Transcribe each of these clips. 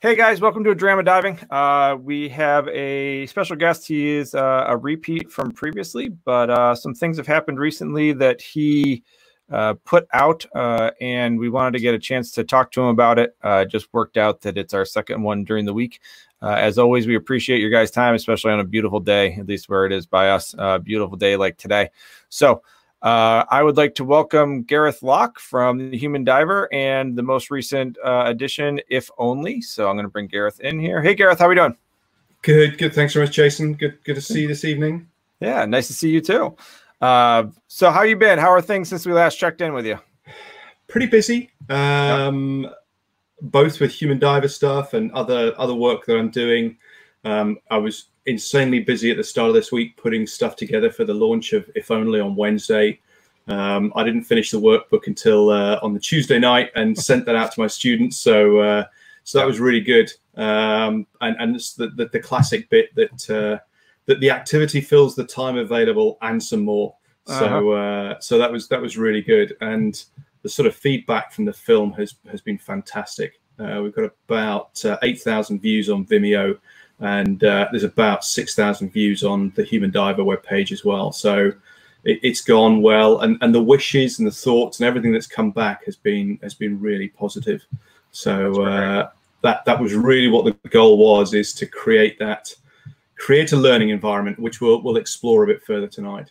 Hey guys, welcome to a drama diving. Uh, we have a special guest. He is uh, a repeat from previously, but uh, some things have happened recently that he uh, put out, uh, and we wanted to get a chance to talk to him about it. Uh, just worked out that it's our second one during the week. as always, we appreciate your guys' time, especially on a beautiful day, at least where it is by us. beautiful day like today. So. Uh, I would like to welcome Gareth Lock from the Human Diver and the most recent uh, edition, If Only. So I'm going to bring Gareth in here. Hey, Gareth, how are we doing? Good, good. Thanks very much, Jason. Good, good to see you this evening. Yeah, nice to see you too. Uh, so how you been? How are things since we last checked in with you? Pretty busy. Um, yep. Both with Human Diver stuff and other other work that I'm doing. Um, I was insanely busy at the start of this week putting stuff together for the launch of If Only on Wednesday. Um, I didn't finish the workbook until uh, on the Tuesday night and sent that out to my students. So, uh, so that was really good. Um, and and the, the, the classic bit that uh, that the activity fills the time available and some more. So, uh-huh. Uh, so that was that was really good. And the sort of feedback from the film has has been fantastic. Uh, we've got about uh, eight thousand views on Vimeo and uh, there's about 6,000 views on the Human Diver webpage as well. So it, has gone well, and, and the wishes and the thoughts and everything that's come back has been has been really positive. So uh, that that was really what the goal was: is to create that create a learning environment, which we'll we'll explore a bit further tonight.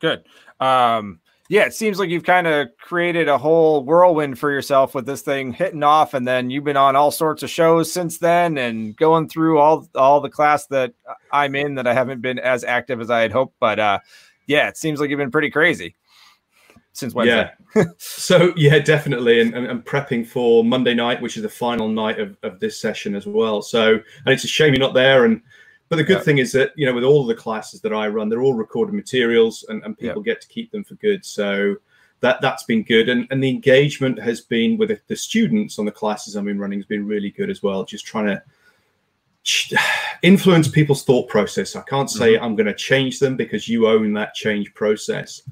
Good. Um, yeah, it seems like you've kind of created a whole whirlwind for yourself with this thing hitting off, and then you've been on all sorts of shows since then, and going through all all the class that I'm in that I haven't been as active as I had hoped. But uh, yeah, it seems like you've been pretty crazy since Wednesday. Yeah. so yeah, definitely, and, and, and, prepping for Monday night, which is the final night of, of this session as well. So, and it's a shame you're not there, and but the good yeah. thing is that you know with all of the classes that I run, they're all recorded materials, and, and people yeah. get to keep them for good. So that that's been good, and and the engagement has been with the students on the classes I've been running has been really good as well. Just trying to influence people's thought process. I can't say mm-hmm. I'm going to change them because you own that change process,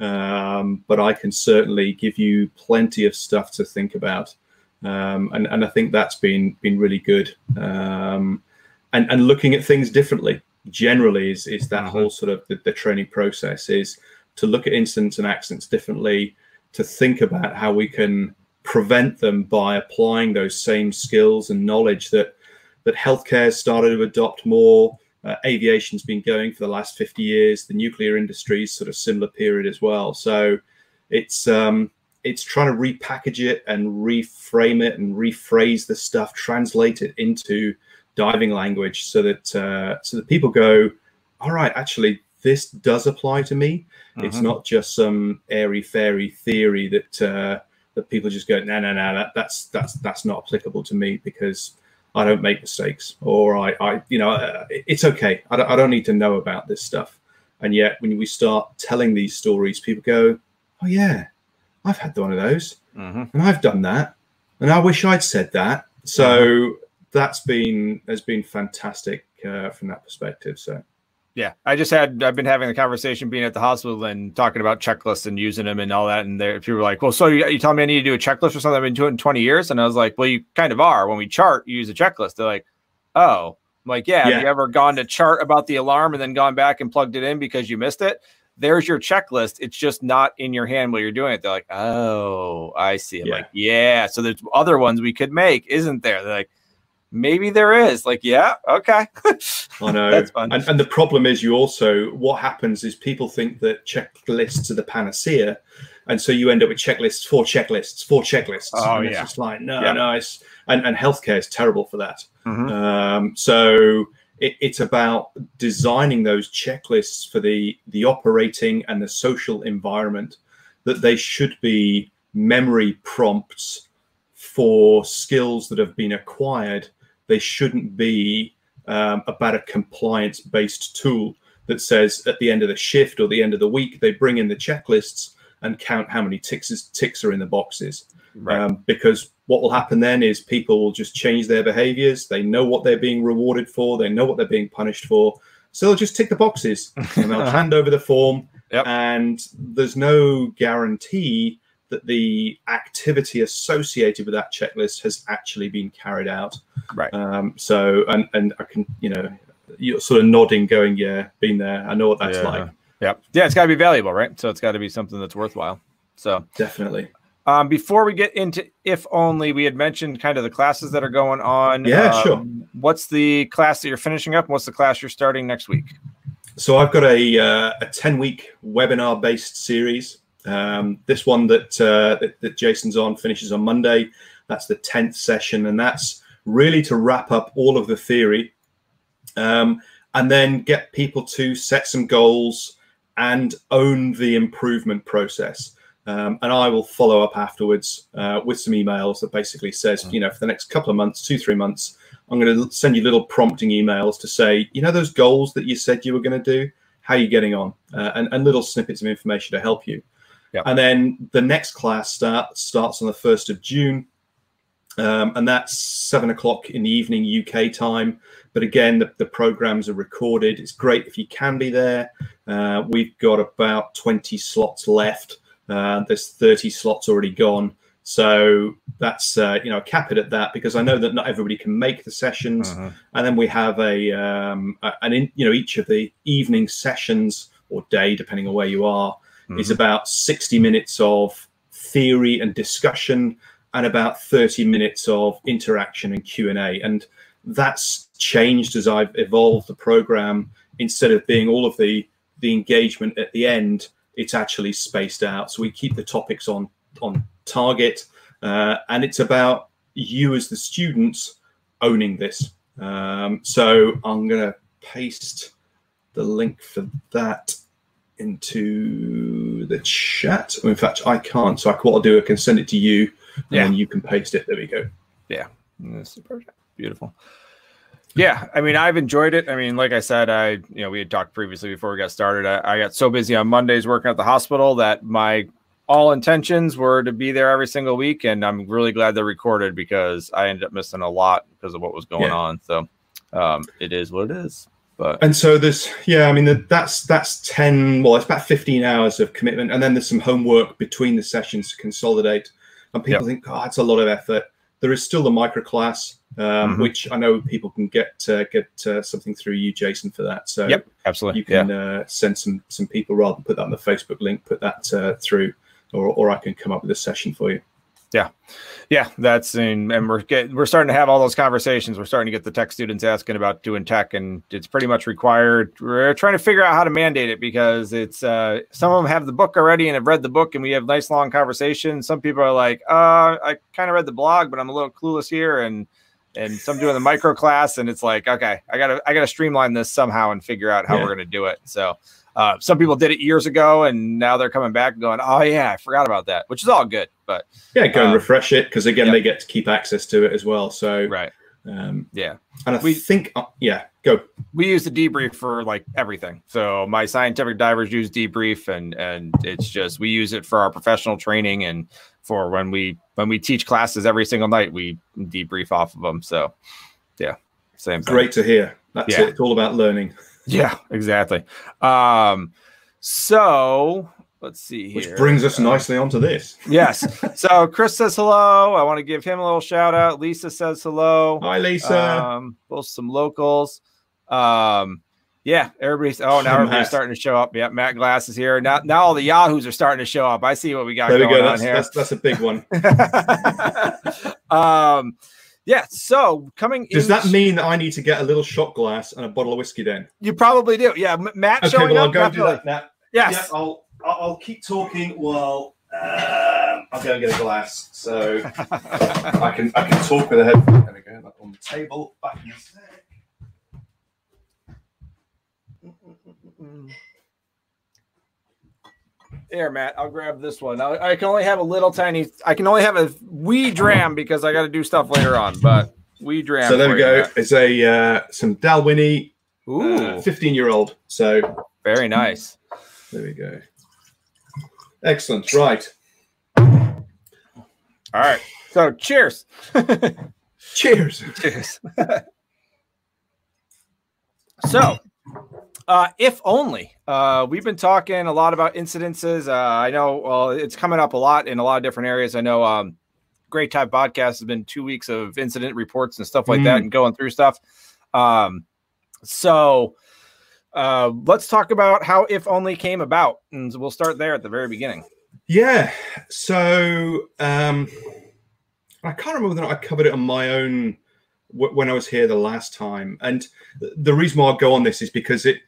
um, but I can certainly give you plenty of stuff to think about, um, and and I think that's been been really good. Um, and and looking at things differently generally is is that mm-hmm. whole sort of the, the, training process is to look at incidents and accidents differently to think about how we can prevent them by applying those same skills and knowledge that that healthcare has started to adopt more uh, aviation's been going for the last 50 years the nuclear industry is sort of similar period as well so it's um it's trying to repackage it and reframe it and rephrase the stuff translate it into diving language so that uh, so that people go, all right, actually this does apply to me. Uh-huh. It's not just some airy fairy theory that uh, that people just go, no, no, no, that, that's that's that's not applicable to me because I don't make mistakes, or I, I you know, uh, it's okay. I don't, I don't need to know about this stuff. And yet, when we start telling these stories, people go, oh yeah, I've had one of those, uh-huh. and I've done that, and I wish I'd said that. So uh-huh that's been has been fantastic uh, from that perspective. So. Yeah, I just had I've been having the conversation being at the hospital and talking about checklists and using them and all that. And there, people were like, "Well, so you, you telling me I need to do a checklist or something? I've been doing it in 20 years." And I was like, "Well, you kind of are. When we chart, you use a checklist." They're like, "Oh, I'm like, yeah, yeah. Have you ever gone to chart about the alarm and then gone back and plugged it in because you missed it? There's your checklist. It's just not in your hand while you're doing it." They're like, "Oh, I see." I'm yeah. like, "Yeah." So there's other ones we could make, isn't there? They're like maybe there is. Like, yeah, okay. I know. That's fun. And, and, the problem is, you also, what happens is people think that checklists are the panacea. And so you end up with checklists, four checklists, four checklists. Oh, and yeah. It's just like, no, yeah. no. It's, and, and healthcare is terrible for that. Mm-hmm. Um, so it, it's about designing those checklists for the, the operating and the social environment that they should be memory prompts for skills that have been acquired they shouldn't be um, about a compliance based tool that says at the end of the shift or the end of the week, they bring in the checklists and count how many ticks, is, ticks are in the boxes. Right. Um, because what will happen then is people will just change their behaviors. They know what they're being rewarded for, they know what they're being punished for. So they'll just tick the boxes and they'll hand over the form. Yep. And there's no guarantee that the activity associated with that checklist has actually been carried out. Right. Um, so, and and I can, you know, you're sort of nodding, going, "Yeah, been there. I know what that's Yeah. like." Yeah. Yeah, it's got to be valuable, right? So it's got to be something that's worthwhile. So Definitely. um, before we get into if only, we had mentioned kind of the classes that are going on. Yeah, Um, sure. What's the class that you're finishing up? What's the class you're starting next week? So I've got a uh, a ten week webinar based series. Um, this one that, uh, that that Jason's on finishes on Monday. That's the tenth session, and that's really to wrap up all of the theory, um, and then get people to set some goals and own the improvement process. Um, and I will follow up afterwards uh, with some emails that basically says, you know, for the next couple of months, two three months, I'm going to send you little prompting emails to say, you know, those goals that you said you were going to do, how are you getting on? Uh, and, and little snippets of information to help you. Yep. And then the next class start, starts on the 1st of June. Um, and that's seven o'clock in the evening UK time. But again, the, the programs are recorded. It's great if you can be there. Uh, we've got about 20 slots left. Uh, there's 30 slots already gone. So that's uh, you know cap it at that because I know that not everybody can make the sessions, Mhm. and then we have a um, an in, you know each of the evening sessions or day depending on where you are is Mhm. about 60 minutes of theory and discussion and about 30 minutes of interaction and Q&A and that's changed as I've evolved the program. Instead of being all of the the engagement at the end it's actually spaced out. So we keep the topics on on target uh, and it's about you as the students owning this. Um, so I'm going to paste the link for that into the chat. In fact, I can't. So I, what I'll do, I can send it to you, and Yeah. then you can paste it. There we go. Yeah, super beautiful. Yeah, I mean, I've enjoyed it. I mean, like I said, I you know we had talked previously before we got started. I, I got so busy on Mondays working at the hospital that my all intentions were to be there every single week, and I'm really glad they're recorded because I ended up missing a lot because of what was going Yeah. on. So um, it is what it is. But And so there's, yeah, I mean, that- that's that's ten. Well, it's about fifteen hours of commitment, and then there's some homework between the sessions to consolidate. And people Yep. think, oh, it's a lot of effort. There is still the micro class, um, Mhm. which I know people can get uh, get uh, something through you, Jason, for that. So Yep, absolutely, you can uh, send some some people rather than put that on the Facebook link, put that uh, through, or or I can come up with a session for you. Yeah, yeah, that's and, and we're get, we're starting to have all those conversations. We're starting to get the tech students asking about doing tech, and it's pretty much required. We're trying to figure out how to mandate it because it's uh, some of them have the book already and have read the book, and we have nice long conversations. Some people are like, uh, I kind of read the blog, but I'm a little clueless here, and and some doing the micro class, and it's like, okay, I gotta I gotta streamline this somehow and figure out how Yeah. we're gonna do it. So. Uh, some people did it years ago, and now they're coming back and going, "Oh yeah, I forgot about that," which is all good. But Yeah, go and Um, refresh it because again, yep. they get to keep access to it as well. So, right, um, yeah. and I We- think, uh, yeah, go. we use the debrief for like everything. So my scientific divers use debrief and and it's just we use it for our professional training and for when we when we teach classes every single night we debrief off of them. So yeah, same thing. Great to hear. That's Yeah. it. It's all about learning, Yeah, exactly. Um so let's see which brings us Uh, nicely onto this. Yes. So Chris says hello. I want to give him a little shout out. Lisa says hello. Hi, Lisa. Um, both some locals. Um, yeah, everybody's. Oh, now everybody's starting to show up. Yeah, Matt Glass is here. Now, now all the Yahoos are starting to show up. I see what we got there we going go. on That's, here. that's that's a big one. um, yeah. So coming. Does that in- mean that I need to get a little shot glass and a bottle of whiskey then? you probably do? Yeah, M- Matt Okay, showing well, I'll up. go and do that now. Yes. Yeah, I'll I'll I'll keep talking while um, I'll go and get a glass so I can I can talk with a head. There we go. That on the table. Back in a sec. Here, Matt. I'll grab this one. I, I can only have a little tiny. I can only have a wee dram because I got to do stuff later on. But wee dram. So there we go. Matt. It's a uh, some Dalwhinnie, fifteen year old. So very nice. there we go. Excellent. Right. All right. So cheers. Cheers. Cheers. so, Uh, if only. Uh, we've been talking a lot about incidences. Uh, I know well, it's coming up a lot in a lot of different areas. I know um, Great Time Podcast has been two weeks of incident reports and stuff like mm. that and going through stuff. Um, so uh, let's talk about how if only came about. And we'll start there at the very beginning. Yeah. So um, I can't remember that I covered it on my own when I was here the last time. And the reason why I'll go on this is because it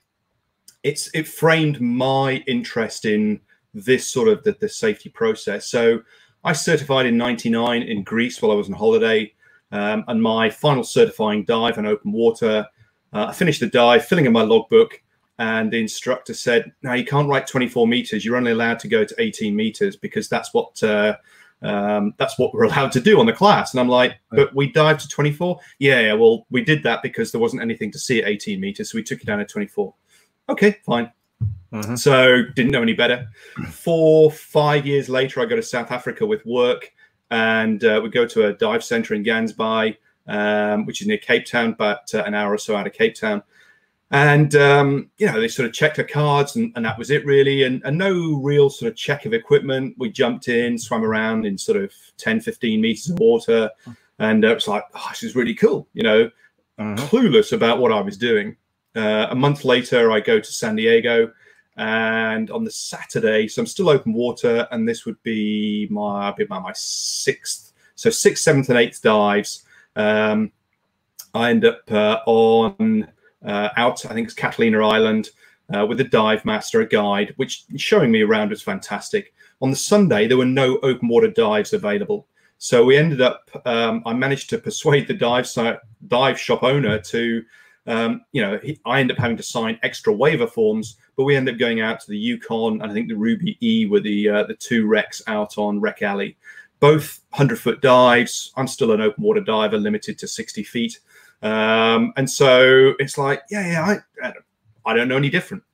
it's it framed my interest in this sort of the, the safety process. So I certified in 99 in Greece while I was on holiday. Um, and my final certifying dive in open water, uh, I finished the dive, filling in my logbook, and the instructor said, "Now you can't write 24 meters. You're only allowed to go to 18 meters because that's what uh, um, that's what we're allowed to do on the class." And I'm like, "But we dived to 24? Yeah, yeah. Well, we did that because there wasn't anything to see at 18 meters, so we took it down to 24. Okay, fine. Mm-hmm. So didn't know any better. Four, five years later, I go to South Africa with work, and uh, we go to a dive center in Gansbaai, um, which is near Cape Town, but uh, an hour or so out of Cape Town. And um, you know, they sort of checked our cards, and, and that was it really, and, and, no real sort of check of equipment. We jumped in, swam around in sort of 10, 15 meters of water, and uh, it was like, oh, this is really cool, you know, mm-hmm. clueless about what I was doing. Uh, a month later, I go to San Diego, and on the Saturday, so I'm still open water, and this would be my be my, my sixth, so sixth, seventh, and eighth dives. Um, I end up uh, on uh, out, I think it's Catalina Island, uh, with a dive master, a guide, which showing me around was fantastic. On the Sunday, there were no open water dives available. So we ended up, um, I managed to persuade the dive site, dive shop owner to um, you know, I end up having to sign extra waiver forms, but we end up going out to the Yukon and I think the Ruby E were the uh, the two wrecks out on Wreck Alley, both hundred foot dives. I'm still an open water diver, limited to sixty feet, um, and so it's like, yeah, yeah, I, I, don't, I don't know any different.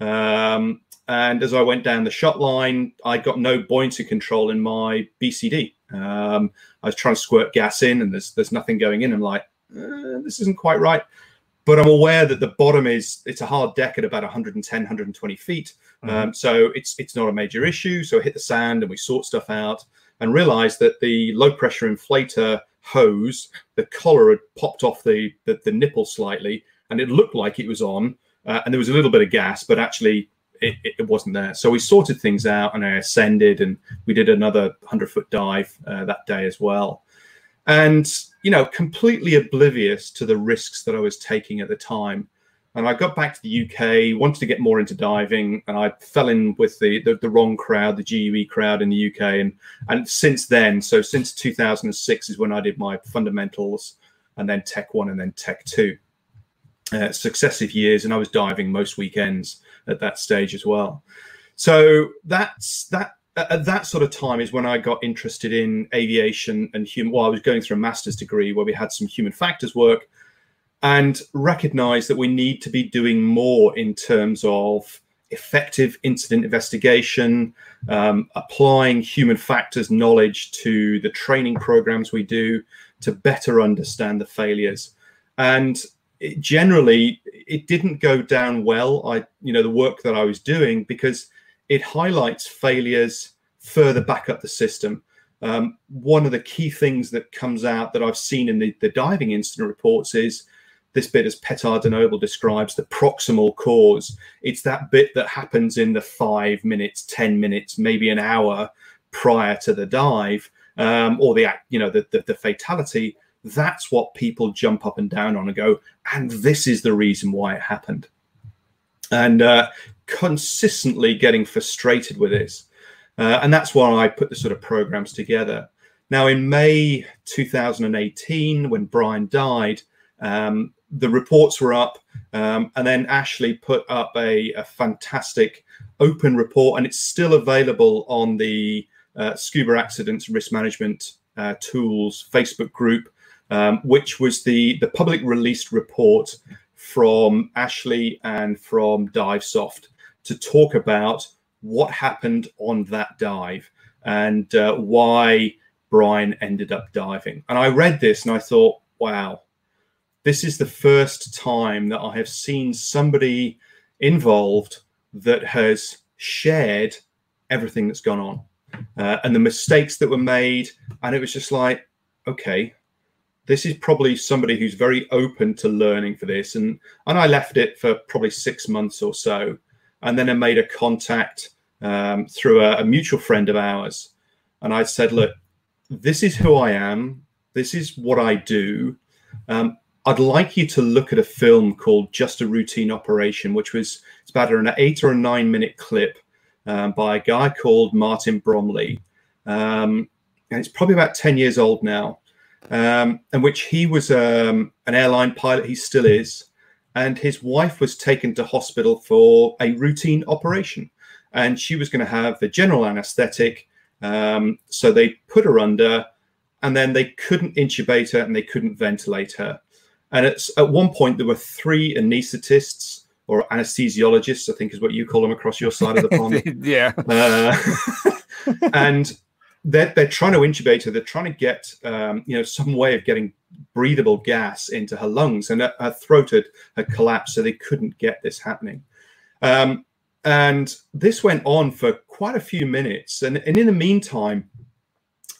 Um, and as I went down the shot line, I got no buoyancy control in my BCD. Um, I was trying to squirt gas in, and there's there's nothing going in. I'm like, uh, this isn't quite right but I'm aware that the bottom is it's a hard deck at about 110, 120 feet. Mm-hmm. Um, so it's it's not a major issue. So I hit the sand and we sort stuff out and realized that the low pressure inflator hose, the collar had popped off the, the, the nipple slightly and it looked like it was on. Uh, and there was a little bit of gas, but actually it, it, wasn't there. So we sorted things out and I ascended and we did another 100 foot dive uh, that day as well and you know completely oblivious to the risks that i was taking at the time. And i got back to the uk wanted to get more into diving and i fell in with the the, the wrong crowd the gue crowd in the uk and and since then so since 2006 is when i did my fundamentals and then tech one and then tech two. Uh, successive years and i was diving most weekends at that stage as well. So that's that at that sort of time is when I got interested in aviation and human. Well, I was going through a master's degree where we had some human factors work, and recognized that we need to be doing more in terms of effective incident investigation, um, applying human factors knowledge to the training programs we do to better understand the failures. And it, generally, it didn't go down well. I, you know, the work that I was doing because it highlights failures further back up the system. Um, one of the key things that comes out that I've seen in the, the diving incident reports is this bit, as Petar Denoble describes, the proximal cause. It's that bit that happens in the five minutes, 10 minutes, maybe an hour prior to the dive um, or the, you know, the, the, the fatality. That's what people jump up and down on and go, and this is the reason why it happened. And uh, consistently getting frustrated with this. Uh, and that's why I put the sort of programs together. Now, in May 2018, when Brian died, um, the reports were up, um, and then Ashley put up a, a, fantastic open report, and it's still available on the uh, Scuba Accidents Risk Management uh, Tools Facebook group, um, which was the, the public released report from Ashley and from DiveSoft to talk about what happened on that dive and uh, why Brian ended up diving. And I read this and I thought, wow, this is the first time that I have seen somebody involved that has shared everything that's gone on uh, and the mistakes that were made. And it was just like, okay, this is probably somebody who's very open to learning for this. And and I left it for probably six months or so, and then I made a contact um, through a, a mutual friend of ours, and I said, look, this is who I am. This is what I do. Um, I'd like you to look at a film called Just a Routine Operation, which was it's about an eight or a nine minute clip um, by a guy called Martin Bromiley. Um, and it's probably about 10 years old now, um, which he was um, an airline pilot, he still is. And his wife was taken to hospital for a routine operation. And she was going to have the general anesthetic. Um, so they put her under, and then they couldn't intubate her and they couldn't ventilate her. And it's, at one point, there were three anesthetists or anesthesiologists, I think is what you call them across your side of the pond. yeah. Uh, and they're, they're trying to intubate her. They're trying to get, um, you know, some way of getting breathable gas into her lungs, and her, throat had, had collapsed, so they couldn't get this happening. Um, and this went on for quite a few minutes. And, and in the meantime,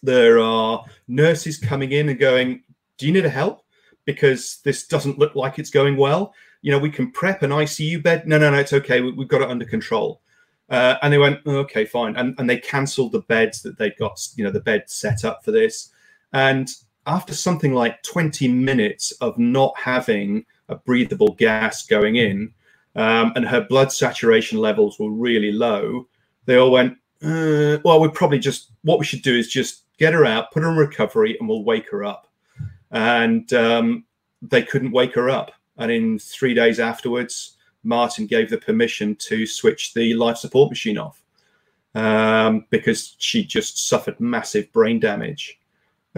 there are nurses coming in and going, "Do you need a help? Because this doesn't look like it's going well." you know, we can prep an ICU bed. No, no, no, it's okay. We, have got it under control. Uh, and they went, oh, okay, fine. And, and they cancelled the beds that they'd got, you know, the bed set up for this. And after something like 20 minutes of not having a breathable gas going in, um, and her blood saturation levels were really low, they all went, uh, well, we probably just, what we should do is just get her out, put her in recovery, and we'll wake her up. And um, they couldn't wake her up. And in three days afterwards, Martin gave the permission to switch the life support machine off um, because she just suffered massive brain damage.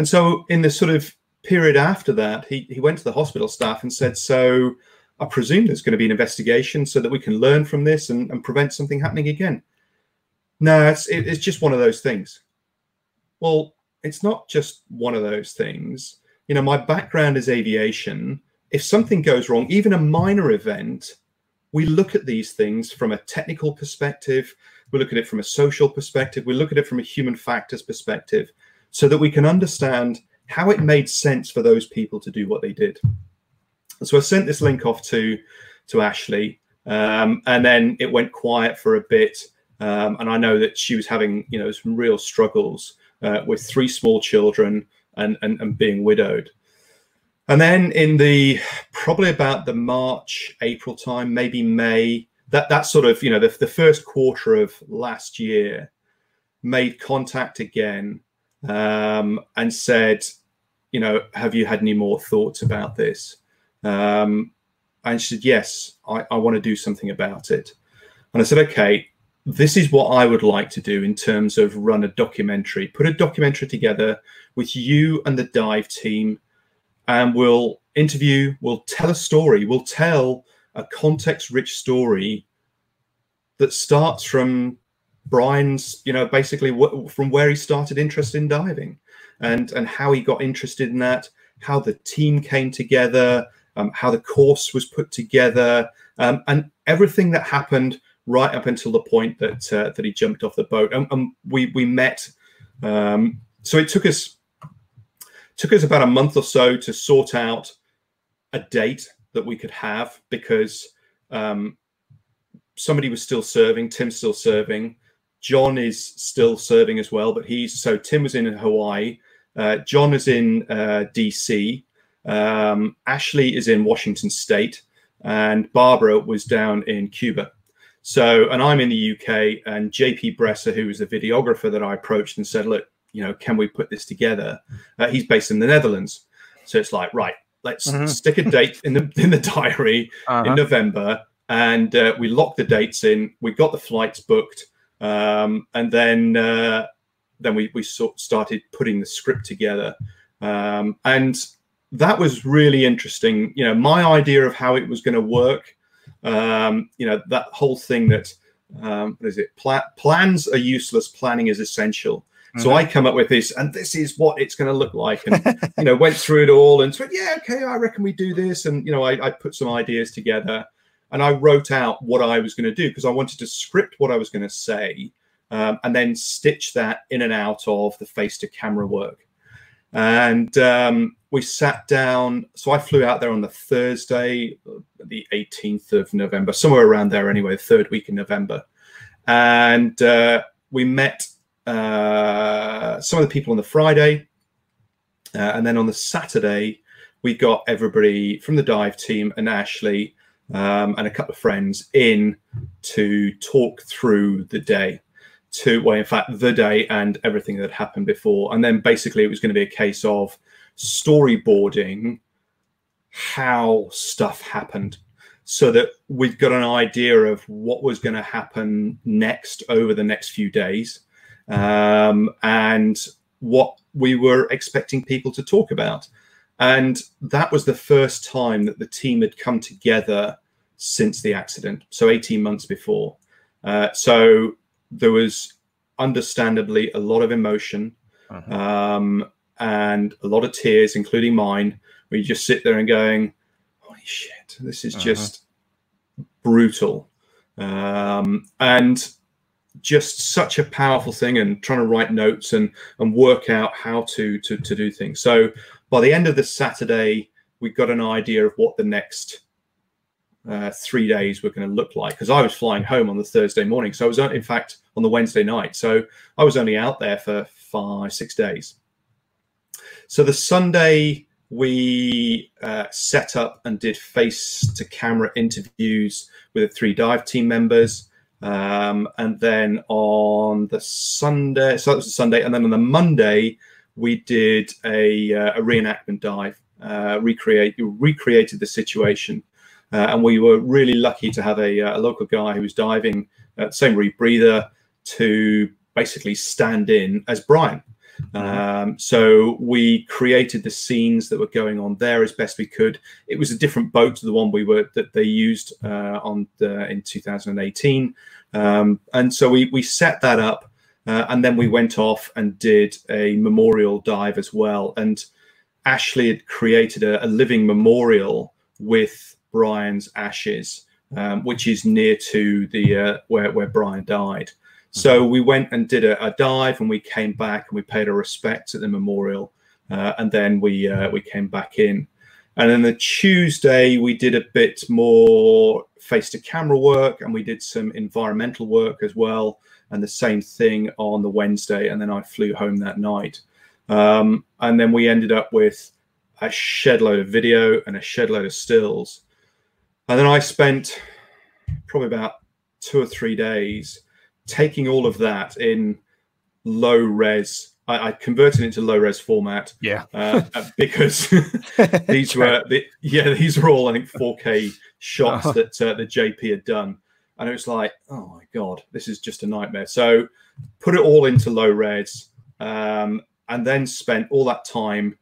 And so, in the sort of period after that, he, he went to the hospital staff and said, So I presume there's going to be an investigation so that we can learn from this and, and prevent something happening again. No, it's, it, it's just one of those things. Well, it's not just one of those things. You know, my background is aviation if something goes wrong, even a minor event, we look at these things from a technical perspective, we look at it from a social perspective, we look at it from a human factors perspective, so that we can understand how it made sense for those people to do what they did. So I sent this link off to to Ashley, um, and then it went quiet for a bit. Um, and I know that she was having, you know, some real struggles uh, with three small children and, and, and being widowed. And then in the probably about the March, April time, maybe May, that that sort of, you know, the, the first quarter of last year, made contact again um, and said, you know, have you had any more thoughts about this? Um, and she said, yes, I, I want to do something about it. And I said, okay, this is what I would like to do in terms of run a documentary, put a documentary together with you and the dive team and we'll interview, we'll tell a story, we'll tell a context rich story that starts from Brian's, you know, basically from where he started interest in diving and, and how he got interested in that, how the team came together, um, how the course was put together, um, and everything that happened right up until the point that uh, that he jumped off the boat. And, and we we met. Um, so it took us took us about a month or so to sort out a date that we could have because um, somebody was still serving. Tim's still serving. John is still serving as well, but he's so Tim was in Hawaii. Uh, John is in uh, DC. Um, Ashley is in Washington State, and Barbara was down in Cuba. So, and I'm in the UK, and JP Bresser, who was the videographer that I approached and said, "Look, you know, can we put this together? Uh, he's based in the Netherlands, so it's like, right, let's mm-hmm. stick a date in the in the diary uh-huh. in November, and uh, we locked the dates in. We got the flights booked, um, and then uh, then we we sort started putting the script together, um, and that was really interesting. You know, my idea of how it was going to work. Um, you know, that whole thing that um, what is it? Pla- plans are useless. Planning is essential. Mm-hmm. So I come up with this, and this is what it's going to look like, and you know, went through it all and said, yeah, okay, I reckon we do this, and you know, I, I put some ideas together, and I wrote out what I was going to do because I wanted to script what I was going to say um, and then stitch that in and out of the face to camera work. And um, we sat down. So I flew out there on the Thursday, the 18th of November, somewhere around there anyway, third week in November. And uh, we met uh, some of the people on the Friday. Uh, and then on the Saturday, we got everybody from the dive team and Ashley um, and a couple of friends in to talk through the day to well in fact the day and everything that happened before. And then basically it was going to be a case of storyboarding how stuff happened so that we'd got an idea of what was going to happen next over the next few days um, and what we were expecting people to talk about. And that was the first time that the team had come together since the accident so 18 months before uh, so there was understandably a lot of emotion uh-huh. um, and a lot of tears, including mine, where you just sit there and going, "Holy shit, this is uh-huh. just brutal," um, and just such a powerful thing. And trying to write notes and and work out how to to to do things. So by the end of the Saturday, we got an idea of what the next uh, three days were going to look like because I was flying home on the Thursday morning. So I was, in fact, on the Wednesday night. So I was only out there for five, six days. So the Sunday, we uh, set up and did face to camera interviews with the three dive team members. Um, and then on the Sunday, so that was Sunday. And then on the Monday, we did a, uh, a reenactment dive, uh, recreate, recreated the situation uh, and we were really lucky to have a, uh, a local guy who was diving at same rebreather to basically stand in as Brian. Mm-hmm. Um, so we created the scenes that were going on there as best we could. It was a different boat to the one we were that they used uh, on the, in 2018, um, and so we we set that up, uh, and then we went off and did a memorial dive as well. And Ashley had created a, a living memorial with Brian's ashes, um, which is near to the uh, where where Brian died. So we went and did a, a, dive, and we came back and we paid our respects at the memorial, uh, and then we uh, we came back in. And then the Tuesday we did a bit more face to camera work, and we did some environmental work as well, and the same thing on the Wednesday. And then I flew home that night, um, and then we ended up with a shed load of video and a shed load of stills and then I spent probably about two or three days taking all of that in low res. I, I converted it into low res format. Yeah. uh, uh because these were, the, yeah, these were all, I think, 4K shots oh. that, uh, the JP had done. And it was like, oh my God, this is just a nightmare. So put it all into low res um, and then spent all that time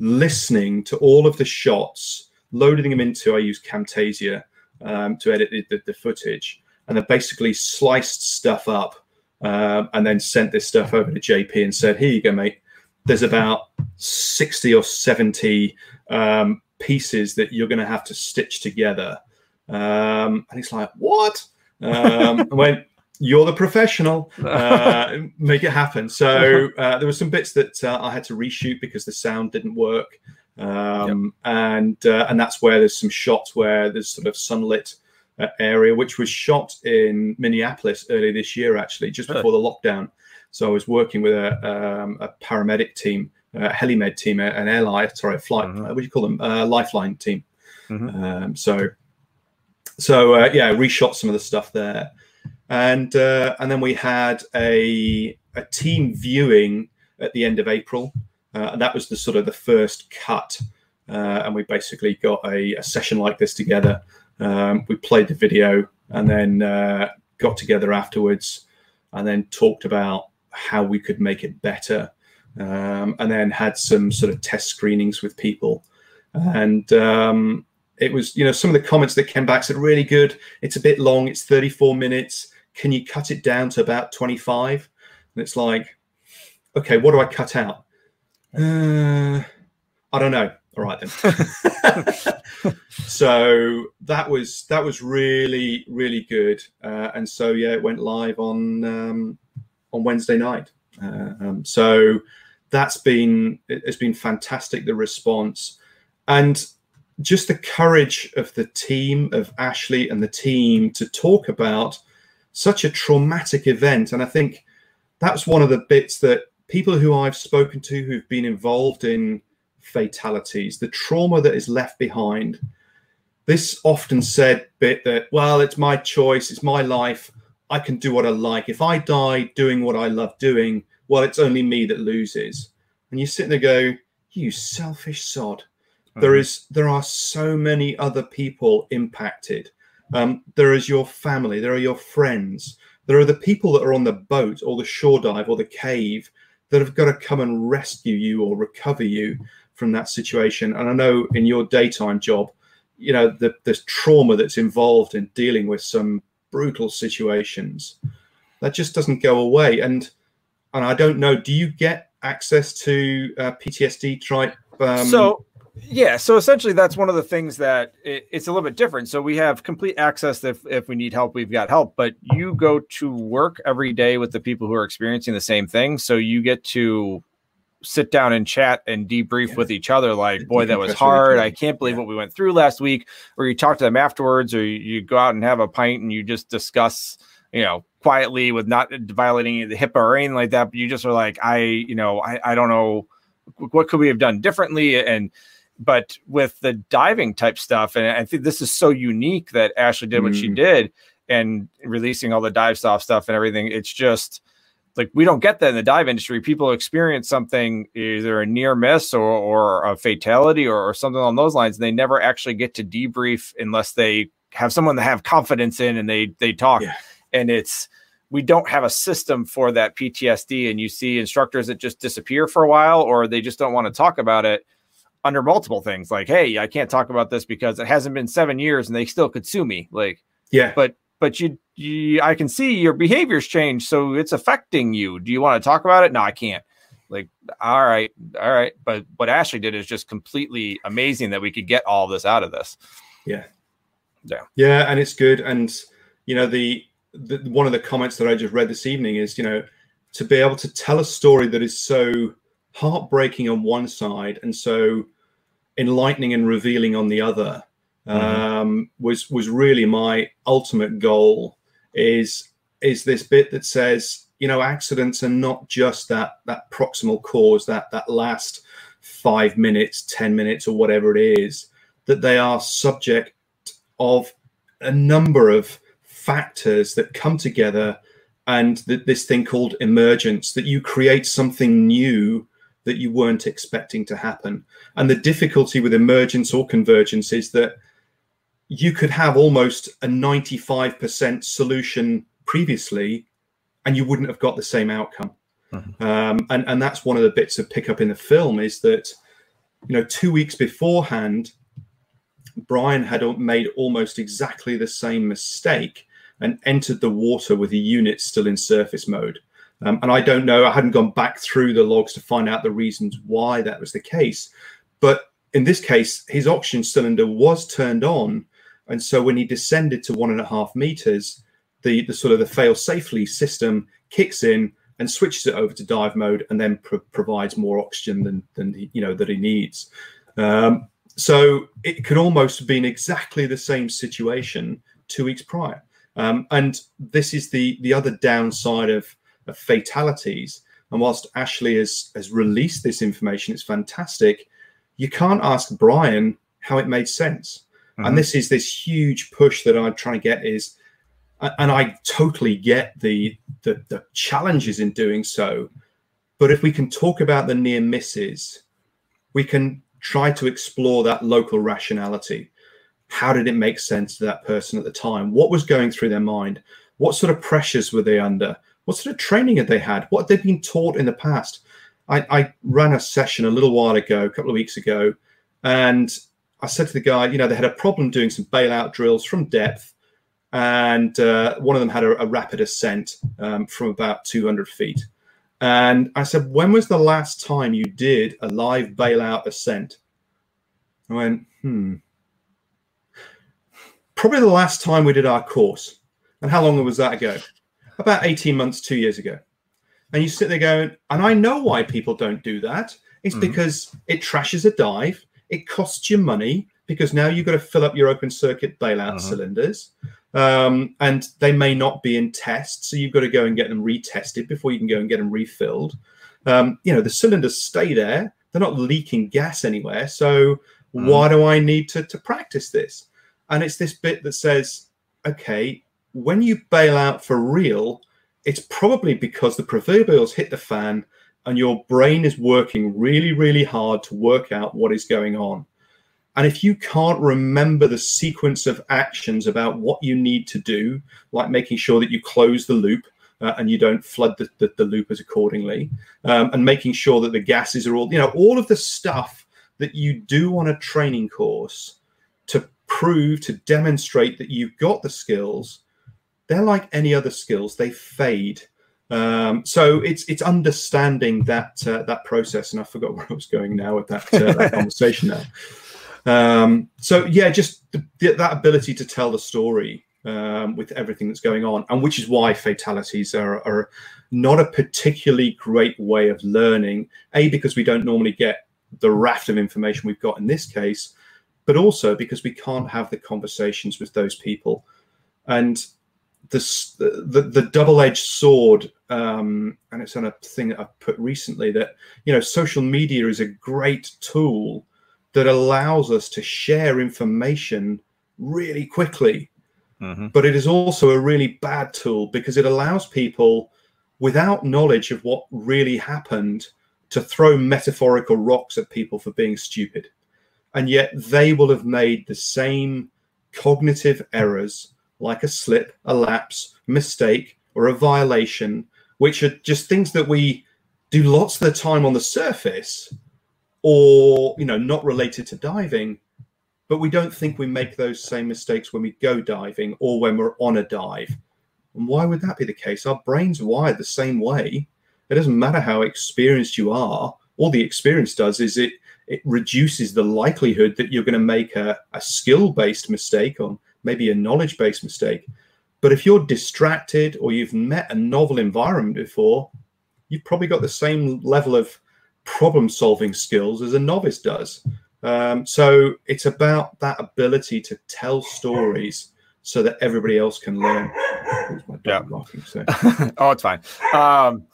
listening to all of the shots loading them into, I used Camtasia um, to edit the, the, footage, and then basically sliced stuff up um, and then sent this stuff over to JP and said, here you go, mate. There's about 60 or 70 um, pieces that you're going to have to stitch together. Um, and he's like, what? Um, I went, you're the professional. Uh, make it happen. So uh, there were some bits that uh, I had to reshoot because the sound didn't work um, yep. and uh, and that's where there's some shots where there's sort of sunlit uh, area, which was shot in Minneapolis earlier this year, actually, just before the lockdown. So I was working with a, um, a paramedic team, a helimed team, an airline, sorry, a flight, mm-hmm. what do you call them? A lifeline team. Mm-hmm. Um, so, so uh, yeah, reshot some of the stuff there, and uh, and then we had a a team viewing at the end of April. Uh, and that was the sort of the first cut. Uh, and we basically got a, a, session like this together. Um, we played the video and then uh, got together afterwards and then talked about how we could make it better. Um, and then had some sort of test screenings with people. And um, it was, you know, some of the comments that came back said, really good. It's a bit long. It's 34 minutes. Can you cut it down to about 25? And it's like, okay, what do I cut out? Uh, I don't know. All right then. so that was that was really really good, uh, and so yeah, it went live on um, on Wednesday night. Uh, um, so that's been it's been fantastic the response and just the courage of the team of Ashley and the team to talk about such a traumatic event. And I think that's one of the bits that people who I've spoken to who've been involved in fatalities, the trauma that is left behind. This often said bit that, well, it's my choice, it's my life, I can do what I like. If I die doing what I love doing, well, it's only me that loses. And you sit there go, you selfish sod. Mm-hmm. There is there are so many other people impacted. Um, there is your family, there are your friends, there are the people that are on the boat or the shore dive or the cave that have got to come and rescue you or recover you from that situation. And I know in your daytime job, you know, the, the trauma that's involved in dealing with some brutal situations that just doesn't go away. And and I don't know, do you get access to uh, PTSD type? Um, so yeah, so essentially that's one of the things that it, it's a little bit different. So we have complete access if if we need help, we've got help. But you go to work every day with the people who are experiencing the same thing, so you get to sit down and chat and debrief yeah. with each other like boy that was hard i can't believe yeah. what we went through last week or you talk to them afterwards or you go out and have a pint and you just discuss you know quietly with not violating the HIPAA or anything like that. But you just are like, I, you know, I, I don't know what could we have done differently. And but with the diving type stuff, and I think this is so unique that Ashley did what mm. she did and releasing all the DiveSoft stuff and everything. It's just like we don't get that in the dive industry. People experience something either a near miss or, or a fatality or, or something along those lines, and they never actually get to debrief unless they have someone to have confidence in and they they talk. Yeah and it's we don't have a system for that PTSD. And you see instructors that just disappear for a while, or they just don't want to talk about it under multiple things. Like, hey, I can't talk about this because it hasn't been seven years, and they still could sue me. Like, yeah, but but you, you I can see your behaviors change, so it's affecting you. Do you want to talk about it? No, I can't. Like, all right, all right. But what Ashley did is just completely amazing that we could get all this out of this. Yeah. Yeah. Yeah. And it's good. And, you know, the, the, one of the comments that I just read this evening is, you know, to be able to tell a story that is so heartbreaking on one side and so enlightening and revealing on the other mm-hmm. um, was was really my ultimate goal. Is is this bit that says, you know, accidents are not just that that proximal cause, that that last five minutes, ten minutes, or whatever it is, that they are subject of a number of factors that come together and th- this thing called emergence that you create something new that you weren't expecting to happen and the difficulty with emergence or convergence is that you could have almost a 95% solution previously and you wouldn't have got the same outcome mm-hmm. um, and, and that's one of the bits of pick up in the film is that you know two weeks beforehand brian had made almost exactly the same mistake and entered the water with the unit still in surface mode. Um, and I don't know, I hadn't gone back through the logs to find out the reasons why that was the case. But in this case, his oxygen cylinder was turned on. And so when he descended to one and a half meters, the, the sort of the fail safely system kicks in and switches it over to dive mode and then pro- provides more oxygen than, than he, you know that he needs. Um, so it could almost have been exactly the same situation two weeks prior. Um, and this is the the other downside of, of fatalities. And whilst Ashley has has released this information, it's fantastic. You can't ask Brian how it made sense. Mm-hmm. And this is this huge push that I'm trying to get is, and I totally get the, the the challenges in doing so. But if we can talk about the near misses, we can try to explore that local rationality how did it make sense to that person at the time? What was going through their mind? What sort of pressures were they under? What sort of training had they had? What had they been taught in the past? I, I ran a session a little while ago, a couple of weeks ago, and I said to the guy, you know, they had a problem doing some bailout drills from depth, and uh, one of them had a, a rapid ascent um, from about 200 feet. And I said, when was the last time you did a live bailout ascent? I went, hmm. Probably the last time we did our course. And how long was that ago? About 18 months, two years ago. And you sit there going, and I know why people don't do that. It's mm-hmm. because it trashes a dive, it costs you money because now you've got to fill up your open circuit bailout uh-huh. cylinders. Um, and they may not be in test, so you've got to go and get them retested before you can go and get them refilled. Um, you know, the cylinders stay there; they're not leaking gas anywhere. So mm. why do I need to to practice this? And it's this bit that says, okay, when you bail out for real, it's probably because the proverbials hit the fan and your brain is working really, really hard to work out what is going on. And if you can't remember the sequence of actions about what you need to do, like making sure that you close the loop uh, and you don't flood the, the, the loopers accordingly, um, and making sure that the gases are all, you know, all of the stuff that you do on a training course to prove, to demonstrate that you've got the skills, they're like any other skills, they fade. Um, so it's it's understanding that uh, that process, and I forgot where I was going now with that, uh, that conversation now. Um, so yeah, just the, the, that ability to tell the story um, with everything that's going on, and which is why fatalities are, are not a particularly great way of learning. A because we don't normally get the raft of information we've got in this case, but also because we can't have the conversations with those people, and this, the the double-edged sword, um, and it's on a thing that I've put recently that you know social media is a great tool that allows us to share information really quickly. Mm-hmm. But it is also a really bad tool because it allows people without knowledge of what really happened to throw metaphorical rocks at people for being stupid. And yet they will have made the same cognitive errors like a slip, a lapse, mistake, or a violation, which are just things that we do lots of the time on the surface or you know not related to diving but we don't think we make those same mistakes when we go diving or when we're on a dive. And why would that be the case? Our brains wired the same way. It doesn't matter how experienced you are. All the experience does is it it reduces the likelihood that you're going to make a, a skill based mistake or maybe a knowledge based mistake but if you're distracted or you've met a novel environment before you've probably got the same level of problem solving skills as a novice does. Um, so it's about that ability to tell stories so that everybody else can learn. Yeah. so. oh, it's fine. Um,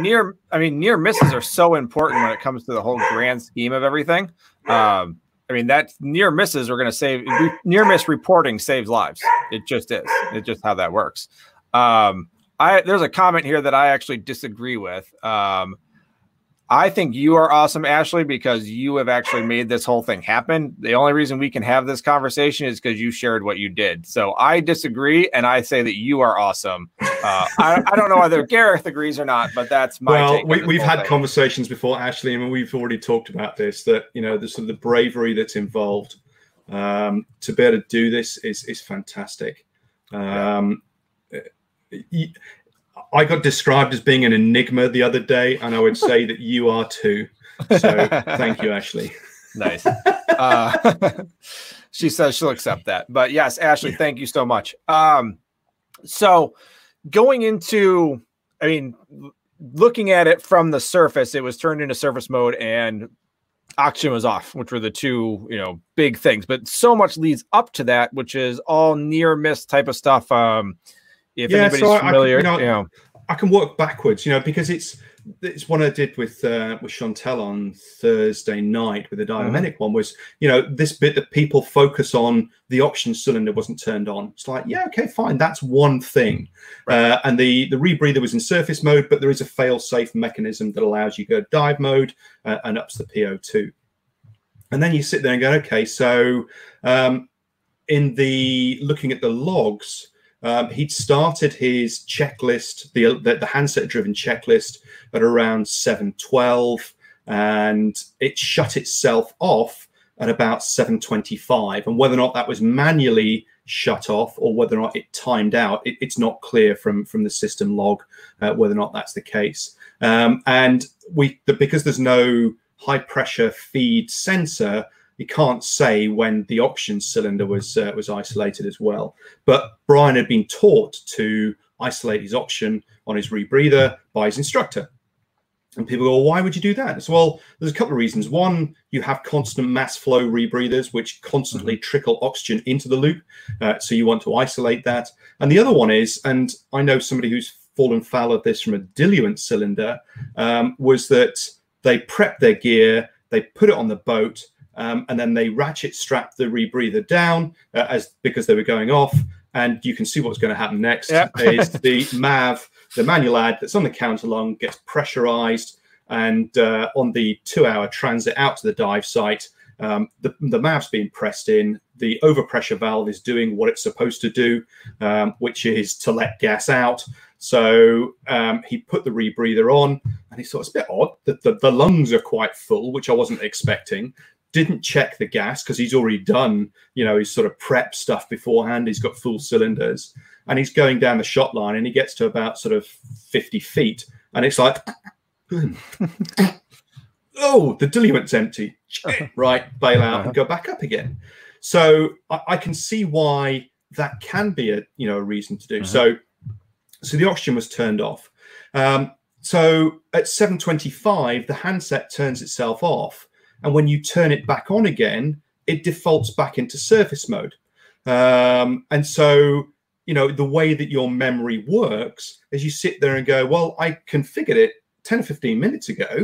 near, I mean, near misses are so important when it comes to the whole grand scheme of everything. Um, I mean, that near misses are going to save near miss reporting saves lives. It just is. It's just how that works. Um, I there's a comment here that I actually disagree with. Um, I think you are awesome, Ashley, because you have actually made this whole thing happen. The only reason we can have this conversation is because you shared what you did. So I disagree, and I say that you are awesome. Uh, I, I, don't know whether Gareth agrees or not, but that's my. Well, we, have had thing. conversations before, Ashley, and we've already talked about this. That you know, the sort of the bravery that's involved um, to be able to do this is is fantastic. Um, yeah. I got described as being an enigma the other day, and I would say that you are too. So thank you, Ashley. Nice. Uh, she says she'll accept that. But yes, Ashley, thank you so much. Um, so going into, I mean, looking at it from the surface, it was turned into surface mode and oxygen was off, which were the two, you know, big things. But so much leads up to that, which is all near miss type of stuff. Um, if yeah, anybody's so familiar, I, you, know, you know, I can work backwards, you know, because it's it's what I did with uh, with Chantel on Thursday night with the mm-hmm. Mm-hmm. one was, you know, this bit that people focus on the oxygen cylinder wasn't turned on. It's like, yeah, okay, fine, that's one thing. Right. Uh, and the the rebreather was in surface mode, but there is a fail-safe mechanism that allows you to go dive mode uh, and ups the PO2. And then you sit there and go, okay, so um, in the looking at the logs, um, he'd started his checklist, the, the, the handset driven checklist, at around 712, and it shut itself off at about 725. And whether or not that was manually shut off or whether or not it timed out, it, it's not clear from, from the system log uh, whether or not that's the case. Um, and we, the, because there's no high pressure feed sensor, he can't say when the oxygen cylinder was uh, was isolated as well. But Brian had been taught to isolate his oxygen on his rebreather by his instructor. And people go, well, why would you do that? So, well, there's a couple of reasons. One, you have constant mass flow rebreathers, which constantly mm-hmm. trickle oxygen into the loop. Uh, so you want to isolate that. And the other one is, and I know somebody who's fallen foul of this from a diluent cylinder, um, was that they prep their gear, they put it on the boat, um, and then they ratchet strap the rebreather down uh, as because they were going off. And you can see what's going to happen next yeah. is the MAV, the manual add that's on the counter gets pressurized, and uh, on the two-hour transit out to the dive site, um, the, the MAV's being pressed in. The overpressure valve is doing what it's supposed to do, um, which is to let gas out. So um, he put the rebreather on, and he thought it's a bit odd that the, the lungs are quite full, which I wasn't expecting. Didn't check the gas because he's already done, you know, his sort of prep stuff beforehand. He's got full cylinders, and he's going down the shot line, and he gets to about sort of 50 feet, and it's like, oh, the diluent's empty. right, bail out and go back up again. So I, I, can see why that can be a you know a reason to do. Uh-huh. So so the oxygen was turned off. Um, so at 725, the handset turns itself off. And when you turn it back on again, it defaults back into surface mode. Um, and so, you know, the way that your memory works is you sit there and go, well, I configured it 10 or 15 minutes ago.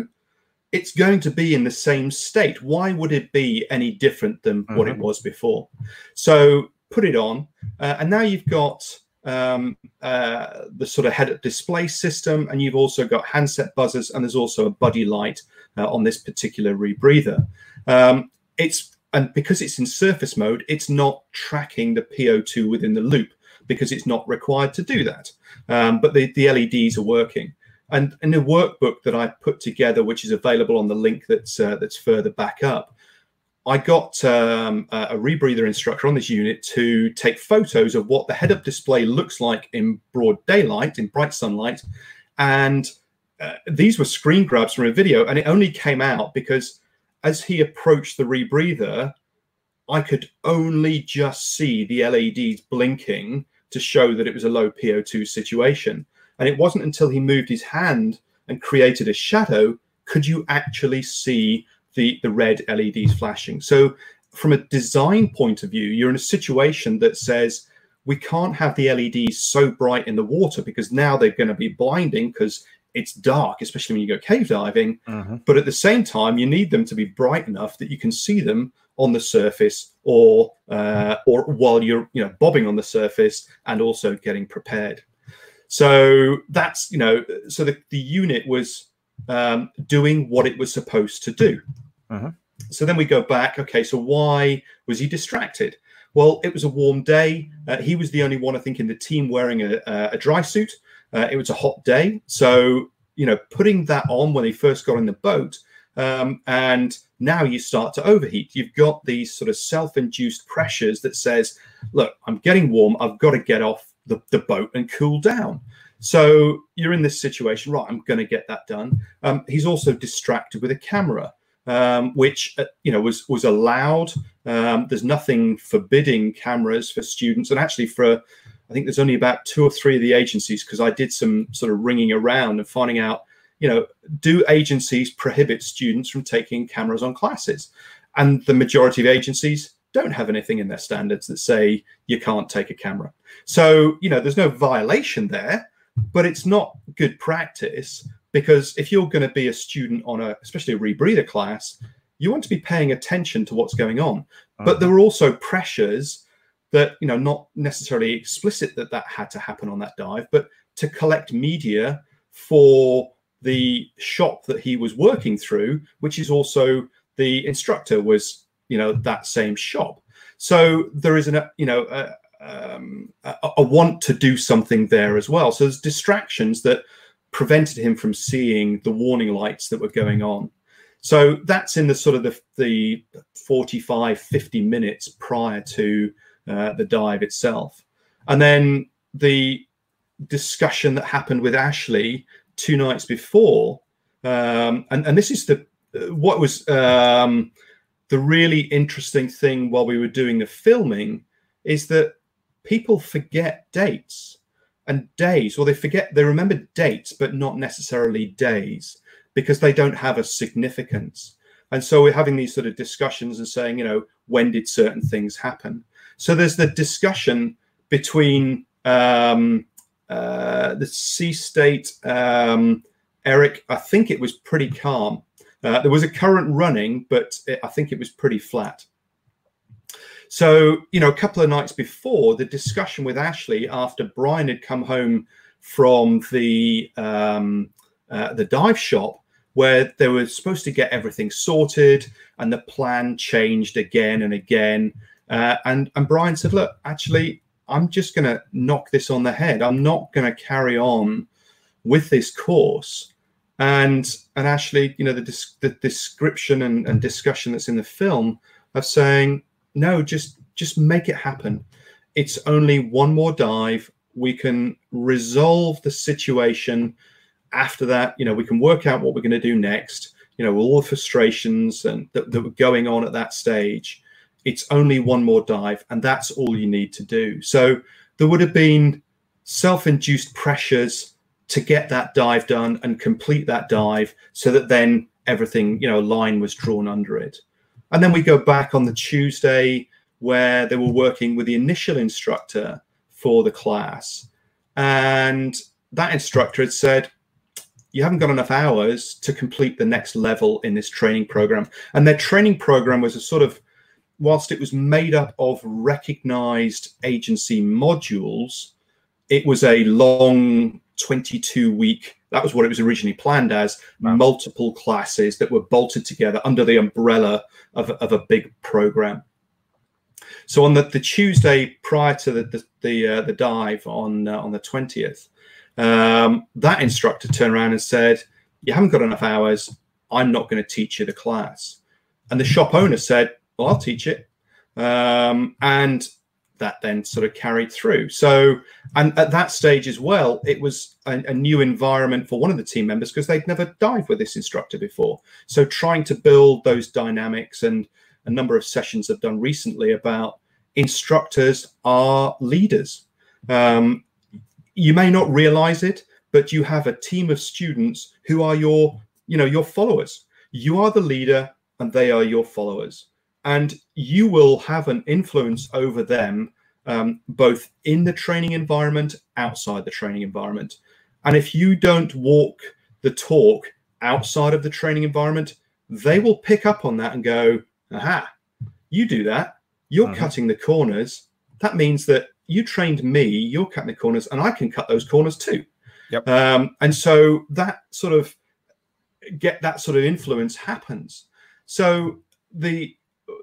It's going to be in the same state. Why would it be any different than mm-hmm. what it mm-hmm. was before? So put it on. Uh, and now you've got um, uh, the sort of head-up display system, and you've also got handset buzzers, and there's also a buddy light uh, on this particular rebreather. Um, it's and because it's in surface mode, it's not tracking the PO2 within the loop because it's not required to do that. Um, but the, the LEDs are working. And in the workbook that I put together, which is available on the link that's uh, that's further back up, I got um, a rebreather instructor on this unit to take photos of what the head-up display looks like in broad daylight, in bright sunlight, and uh, these were screen grabs from a video, and it only came out because as he approached the rebreather, I could only just see the LEDs blinking to show that it was a low PO2 situation. And it wasn't until he moved his hand and created a shadow could you actually see the, the red LEDs flashing. So from a design point of view, you're in a situation that says we can't have the LEDs so bright in the water because now they're going to be blinding because it's dark, especially when you go cave diving. Uh-huh. But at the same time, you need them to be bright enough that you can see them on the surface or uh, or while you're you know bobbing on the surface and also getting prepared. So that's you know so the, the unit was um, doing what it was supposed to do. Uh-huh. So then we go back. Okay, so why was he distracted? Well, it was a warm day. Uh, he was the only one, I think, in the team wearing a, a dry suit. Uh, it was a hot day. So, you know, putting that on when he first got in the boat, um, and now you start to overheat. You've got these sort of self-induced pressures that says, look, I'm getting warm. I've got to get off the, the boat and cool down. So you're in this situation, right? I'm going to get that done. Um, he's also distracted with a camera um, which uh, you know was was allowed. Um, there's nothing forbidding cameras for students, and actually for I think there's only about two or three of the agencies because I did some sort of ringing around and finding out, you know, do agencies prohibit students from taking cameras on classes? And the majority of agencies don't have anything in their standards that say you can't take a camera. So, you know, there's no violation there, but it's not good practice because if you're going to be a student on a especially a rebreather class you want to be paying attention to what's going on uh-huh. but there are also pressures that you know not necessarily explicit that that had to happen on that dive but to collect media for the shop that he was working through which is also the instructor was you know that same shop so there is an you know a, um, a, a want to do something there as well so there's distractions that prevented him from seeing the warning lights that were going on. So that's in the sort of the, the 45, 50 minutes prior to uh, the dive itself. And then the discussion that happened with Ashley two nights before, um, and, and this is the what was um, the really interesting thing while we were doing the filming is that people forget dates and days, or they forget, they remember dates, but not necessarily days because they don't have a significance. And so we're having these sort of discussions and saying, you know, when did certain things happen? So there's the discussion between um, uh, the sea state, um, Eric. I think it was pretty calm. Uh, there was a current running, but it, I think it was pretty flat. So, you know, a couple of nights before the discussion with Ashley, after Brian had come home from the um, uh, the dive shop, where they were supposed to get everything sorted, and the plan changed again and again. Uh, and and Brian said, "Look, actually, I'm just going to knock this on the head. I'm not going to carry on with this course." And and actually, you know, the the description and, and discussion that's in the film of saying, "No, just just make it happen. It's only one more dive. We can resolve the situation." After that, you know, we can work out what we're going to do next. You know, all the frustrations and that, that were going on at that stage it's only one more dive, and that's all you need to do. So there would have been self induced pressures to get that dive done and complete that dive so that then everything, you know, a line was drawn under it. And then we go back on the Tuesday where they were working with the initial instructor for the class. And that instructor had said, you haven't got enough hours to complete the next level in this training program. And their training program was a sort of whilst it was made up of recognized agency modules, it was a long 22 week, that was what it was originally planned as, wow. multiple classes that were bolted together under the umbrella of, of a big program. So on the, the Tuesday prior to the the the, uh, the dive on uh, on the twentieth, um, that instructor turned around and said, "You haven't got enough hours. I'm not going to teach you the class." And the shop owner said, well, I'll teach it. Um, and that then sort of carried through. So, and at that stage as well, it was a, a new environment for one of the team members because they'd never dived with this instructor before. So, trying to build those dynamics and a number of sessions I've done recently about instructors are leaders. Um, you may not realize it, but you have a team of students who are your, you know, your followers. You are the leader, and they are your followers and you will have an influence over them um, both in the training environment outside the training environment. And if you don't walk the talk outside of the training environment they will pick up on that and go aha you do that. You're uh-huh. cutting the corners. That means that you trained me you're cutting the corners and i can cut those corners too. Yep. Um, and so that sort of get that sort of influence happens. So the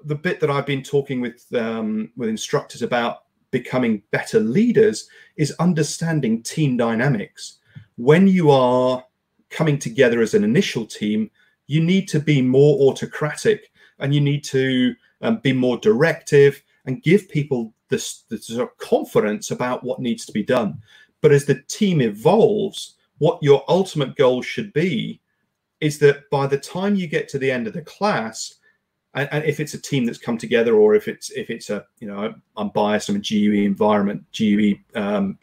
the bit that I've been talking with um, with instructors about becoming better leaders is understanding team dynamics. When you are coming together as an initial team, you need to be more autocratic and you need to um, be more directive and give people this, sort of confidence about what needs to be done. But as the team evolves, what your ultimate goal should be is that by the time you get to the end of the class, and, and, if it's a team that's come together or if it's if it's a you know i'm biased i'm a gue environment gue um,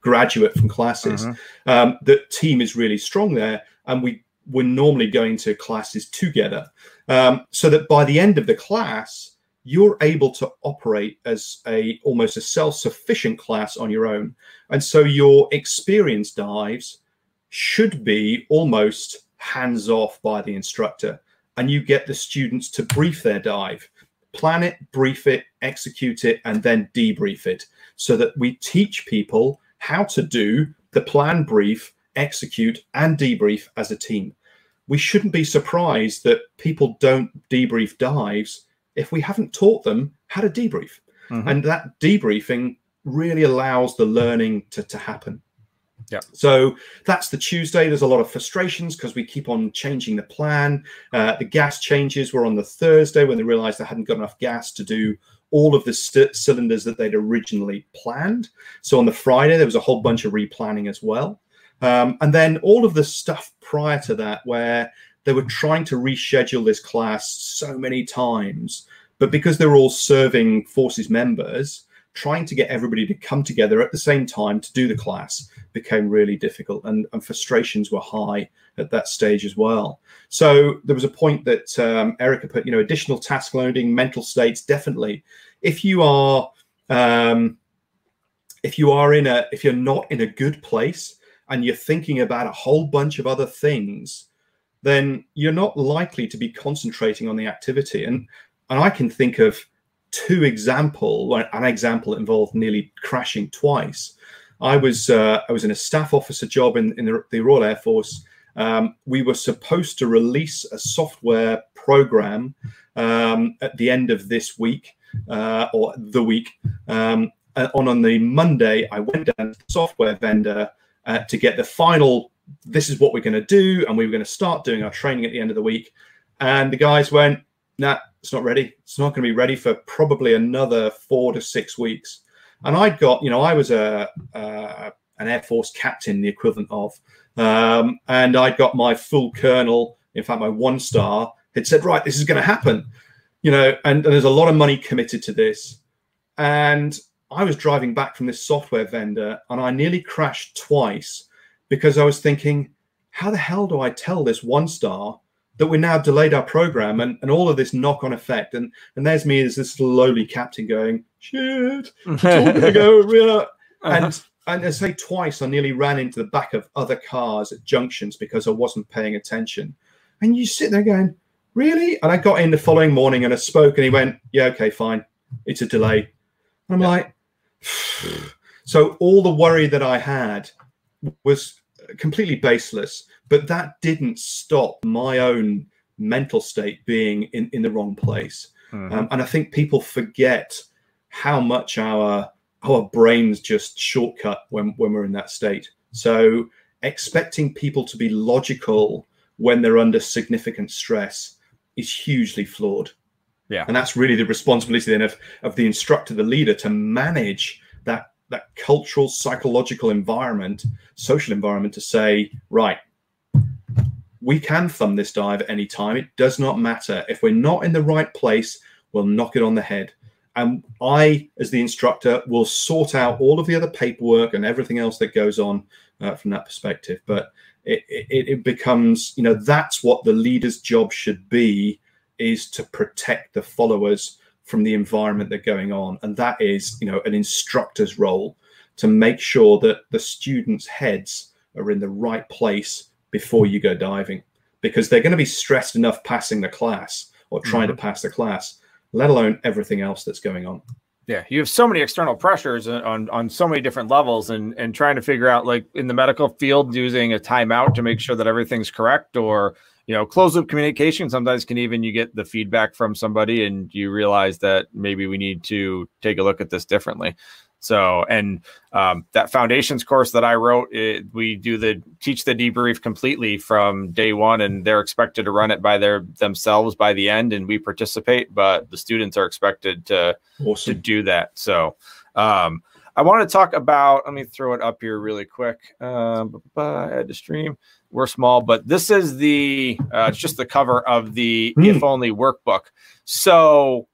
graduate from classes uh-huh. um, the team is really strong there and we we're normally going to classes together. Um, so that by the end of the class you're able to operate as a almost a self-sufficient class on your own. And so your experience dives should be almost hands off by the instructor and you get the students to brief their dive plan it brief it execute it and then debrief it so that we teach people how to do the plan brief execute and debrief as a team. We shouldn't be surprised that people don't debrief dives if we haven't taught them how to debrief. Mm-hmm. and that debriefing really allows the learning to, to happen yeah. So that's the Tuesday. There's a lot of frustrations because we keep on changing the plan. Uh, the gas changes were on the Thursday when they realized they hadn't got enough gas to do all of the st- cylinders that they'd originally planned. So on the Friday, there was a whole bunch of replanning as well. Um, and then all of the stuff prior to that, where they were trying to reschedule this class so many times, but because they're all serving forces members, trying to get everybody to come together at the same time to do the class became really difficult and, and frustrations were high at that stage as well. So there was a point that um, Erica put, you know, additional task loading, mental states, definitely. If you are, um, if you are in a, if you're not in a good place and you're thinking about a whole bunch of other things, then you're not likely to be concentrating on the activity. And and I can think of two example, an example involved nearly crashing twice. I was uh, I was in a staff officer job in, in the, the Royal Air Force. Um, we were supposed to release a software program um, at the end of this week uh, or the week. Um, on on the Monday, I went down to the software vendor uh, to get the final. This is what we're going to do, and we were going to start doing our training at the end of the week. And the guys went, "Nah, it's not ready. It's not going to be ready for probably another four to six weeks." And I'd got, you know, I was a, a an Air Force captain, the equivalent of, um, and I'd got my full colonel. In fact, my one star had said, "Right, this is going to happen," you know, and, and there's a lot of money committed to this, and I was driving back from this software vendor and I nearly crashed twice because I was thinking, how the hell do I tell this one star that we now delayed our program and, and all of this knock on effect? And and there's me as this lowly captain going, shit, it's all gonna go. Yeah. Uh-huh. And and I say twice, I nearly ran into the back of other cars at junctions because I wasn't paying attention. And you sit there going, really? And I got in the following morning and I spoke and he went, yeah, okay, fine. It's a delay. And I'm yeah. like, so all the worry that I had was completely baseless, but that didn't stop my own mental state being in, in the wrong place. Mm-hmm. Um, and I think people forget how much our our brains just shortcut when, when we're in that state. So expecting people to be logical when they're under significant stress is hugely flawed. Yeah. And that's really the responsibility then of, of the instructor, the leader, to manage that that cultural, psychological environment, social environment to say, right, we can thumb this dive at any time. It does not matter. If we're not in the right place, we'll knock it on the head. And I, as the instructor, will sort out all of the other paperwork and everything else that goes on uh, from that perspective. But it, it, it becomes, you know, that's what the leader's job should be is to protect the followers from the environment they're going on. And that is, you know, an instructor's role to make sure that the students' heads are in the right place before you go diving because they're going to be stressed enough passing the class or trying mm-hmm. to pass the class, let alone everything else that's going on. Yeah, you have so many external pressures on on so many different levels, and and trying to figure out like in the medical field using a timeout to make sure that everything's correct, or you know, closed loop communication sometimes can even you get the feedback from somebody and you realize that maybe we need to take a look at this differently. So, and um, that foundations course that I wrote, it, we do the teach the debrief completely from day one, and they're expected to run it by their themselves by the end, and we participate, but the students are expected to awesome. to do that. So, um, I want to talk about. Let me throw it up here really quick. Um, add to stream we're small, but this is the uh, it's just the cover of the mm. if only workbook. So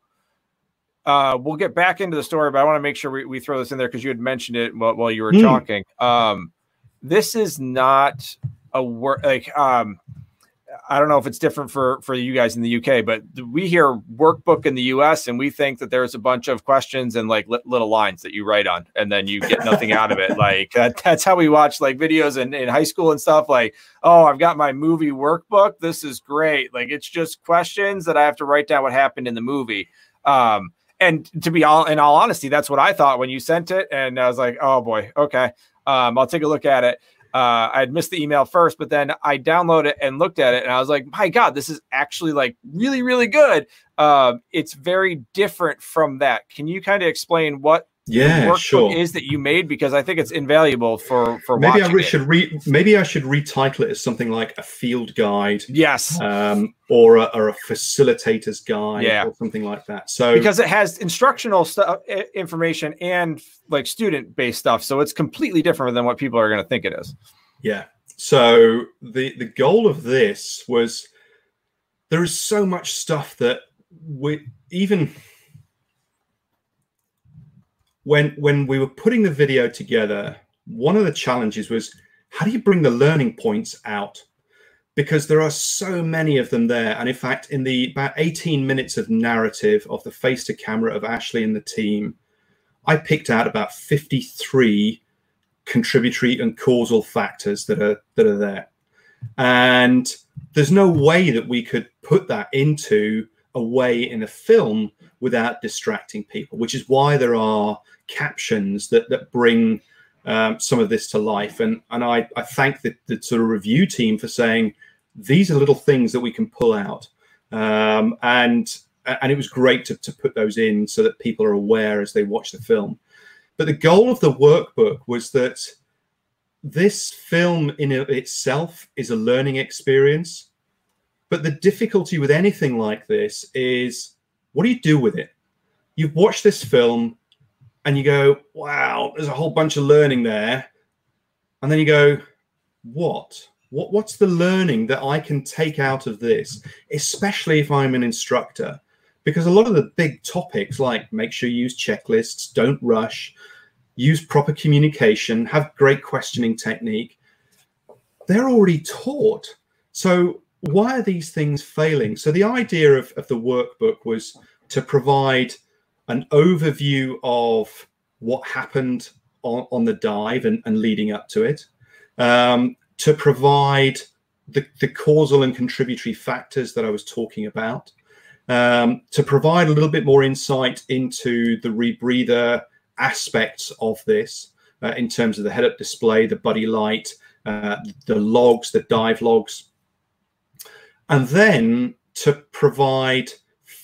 uh, we'll get back into the story, but I want to make sure we, we throw this in there because you had mentioned it while, while you were mm. talking. Um, this is not a work like um, I don't know if it's different for for you guys in the UK, but we hear workbook in the US and we think that there's a bunch of questions and like li- little lines that you write on and then you get nothing out of it. Like that, that's how we watch like videos in, in high school and stuff like, "Oh, I've got my movie workbook. This is great." Like it's just questions that I have to write down what happened in the movie. Um and to be all in all honesty, that's what I thought when you sent it and I was like, "Oh boy, okay. Um I'll take a look at it." uh, I had missed the email first, but then I downloaded it and looked at it, and I was like, "My God, this is actually like really, really good." Uh, it's very different from that. Can you kind of explain what yeah sure. is that you made because i think it's invaluable for for maybe i re- should re maybe i should retitle it as something like a field guide yes. um or a, or a facilitator's guide yeah. or something like that. So because it has instructional stuff information and like student based stuff so it's completely different than what people are going to think it is. Yeah. So the the goal of this was there is so much stuff that we even when when we were putting the video together one of the challenges was how do you bring the learning points out? Because there are so many of them there. And in fact in the about 18 minutes of narrative of the face to camera of ashley and the team i picked out about 53 contributory and causal factors that are that are there. And there's no way that we could put that into a way in a film without distracting people which is why there are captions that that bring um, some of this to life and and i i thank the, the sort of review team for saying these are little things that we can pull out um, and and it was great to, to put those in so that people are aware as they watch the film but the goal of the workbook was that this film in itself is a learning experience. But the difficulty with anything like this is what do you do with it? You've watched this film and you go, wow, there's a whole bunch of learning there. And then you go, what? What what's the learning that I can take out of this, especially if I'm an instructor? Because a lot of the big topics like make sure you use checklists, don't rush, use proper communication, have great questioning technique, they're already taught. So why are these things failing? So the idea of, of the workbook was to provide an overview of what happened on, on the dive and, and, leading up to it, um, to provide the, the, causal and contributory factors that I was talking about, um, to provide a little bit more insight into the rebreather aspects of this uh, in terms of the head-up display, the buddy light, uh, the logs, the dive logs, and then to provide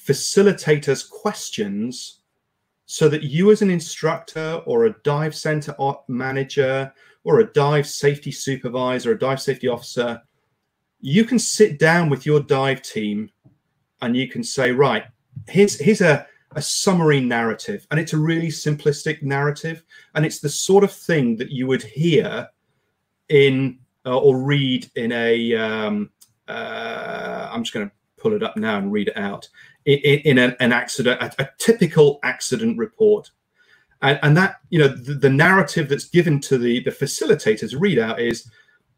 facilitators questions so that you as an instructor or a dive center manager or a dive safety supervisor, a dive safety officer, you can sit down with your dive team and you can say, right, here's here's a a summary narrative and it's a really simplistic narrative and it's the sort of thing that you would hear in uh, or read in a um, uh, i'm just going to pull it up now and read it out in, in an, an, accident a, a, typical accident report and, and that you know the, the, narrative that's given to the the facilitators readout is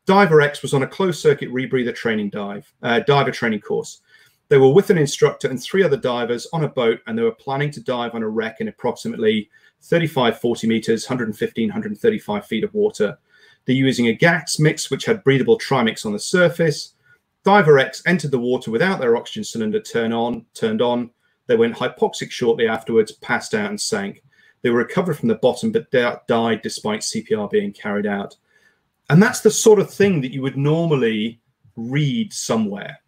diver x was on a closed circuit rebreather training dive uh, diver training course they were with an instructor and three other divers on a boat, and they were planning to dive on a wreck in approximately 35, 40 meters, 115, 135 feet of water. They're using a gas mix which had breathable trimix on the surface. Diver X entered the water without their oxygen cylinder turn on, turned on. They went hypoxic shortly afterwards, passed out, and sank. They were recovered from the bottom but died despite CPR being carried out. And that's the sort of thing that you would normally read somewhere.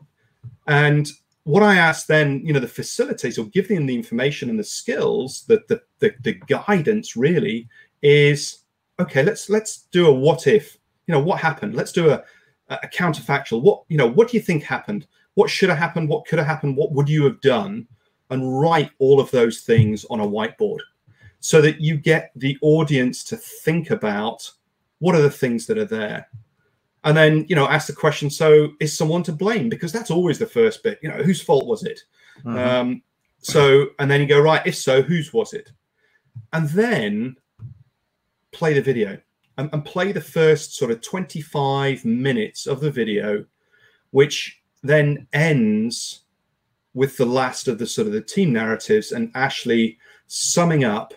And what I ask then, you know, the facilitator, or give them the information and the skills, the, the the guidance really is okay. Let's let's do a what if. You know, what happened? Let's do a a counterfactual. What you know? What do you think happened? What should have happened? What could have happened? What would you have done? And write all of those things on a whiteboard, so that you get the audience to think about what are the things that are there and then you know ask the question so is someone to blame because that's always the first bit you know whose fault was it mm-hmm. um, so and then you go right if so whose was it and then play the video and, and play the first sort of 25 minutes of the video which then ends with the last of the sort of the team narratives and ashley summing up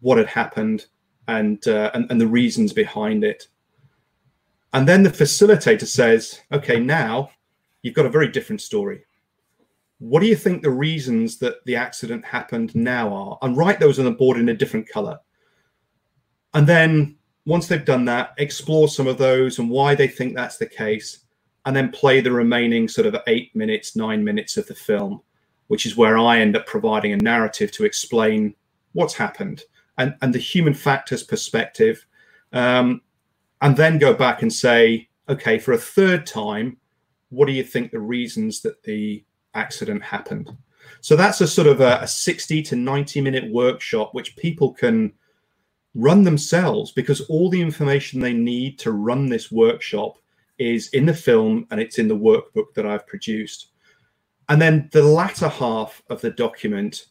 what had happened and uh, and, and the reasons behind it and then the facilitator says, okay, now you've got a very different story. What do you think the reasons that the accident happened now are? And write those on the board in a different color. And then once they've done that, explore some of those and why they think that's the case. And then play the remaining sort of eight minutes, nine minutes of the film, which is where I end up providing a narrative to explain what's happened and, and the human factors perspective. Um, and then go back and say, okay, for a third time, what do you think the reasons that the accident happened? So that's a sort of a, a 60 to 90 minute workshop which people can run themselves because all the information they need to run this workshop is in the film and it's in the workbook that I've produced. And then the latter half of the document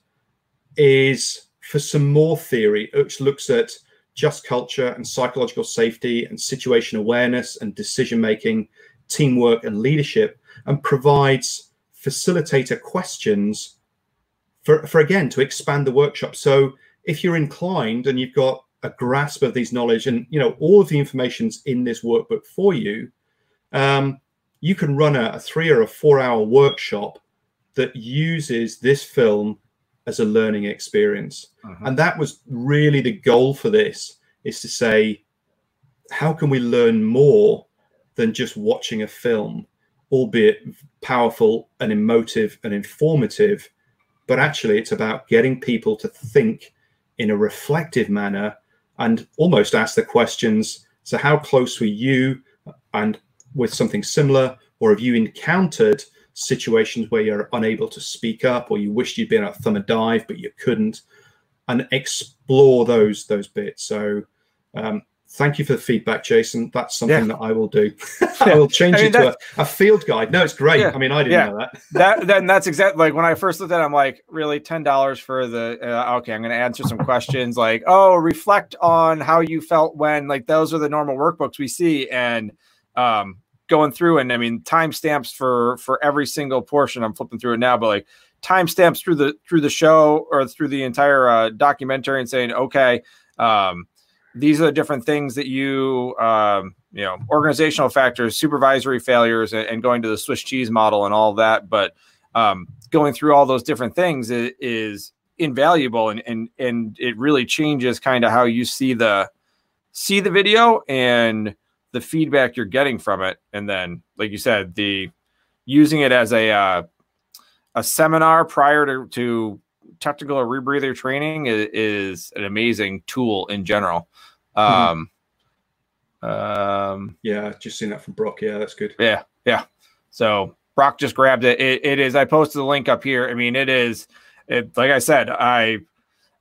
is for some more theory, which looks at just culture and psychological safety and situation awareness and decision making, teamwork and leadership, and provides facilitator questions for, for again to expand the workshop. So if you're inclined and you've got a grasp of these knowledge and you know all of the information's in this workbook for you, um, you can run a, a three or a four hour workshop that uses this film as a learning experience. Uh-huh. And that was really the goal for this is to say, how can we learn more than just watching a film, albeit powerful and emotive and informative? But actually, it's about getting people to think in a reflective manner and almost ask the questions so, how close were you and with something similar? Or have you encountered situations where you're unable to speak up or you wished you'd been at thumb a dive but you couldn't and explore those those bits so um, thank you for the feedback jason that's something yeah. that i will do i will change I mean, it to a, a, field guide no it's great yeah. i mean i didn't yeah. know that that then that's exactly like when i first looked at it i'm like really $10 for the uh, okay i'm going to answer some questions like oh reflect on how you felt when like those are the normal workbooks we see and um going through and I mean timestamps for for every single portion. I'm flipping through it now, but like timestamps through the through the show or through the entire uh, documentary and saying, okay, um, these are the different things that you um, you know organizational factors, supervisory failures, and, going to the Swiss cheese model and all that. But um, going through all those different things is, is invaluable and and and it really changes kind of how you see the see the video and the feedback you're getting from it, and then, like you said, the using it as a uh, a seminar prior to, to technical or rebreather training is, is, an amazing tool in general. Um, mm-hmm. um, yeah, just seen that from Brock. Yeah, that's good. Yeah, yeah. So Brock just grabbed it. It, it is. I posted the link up here. I mean, it is. It, like I said, I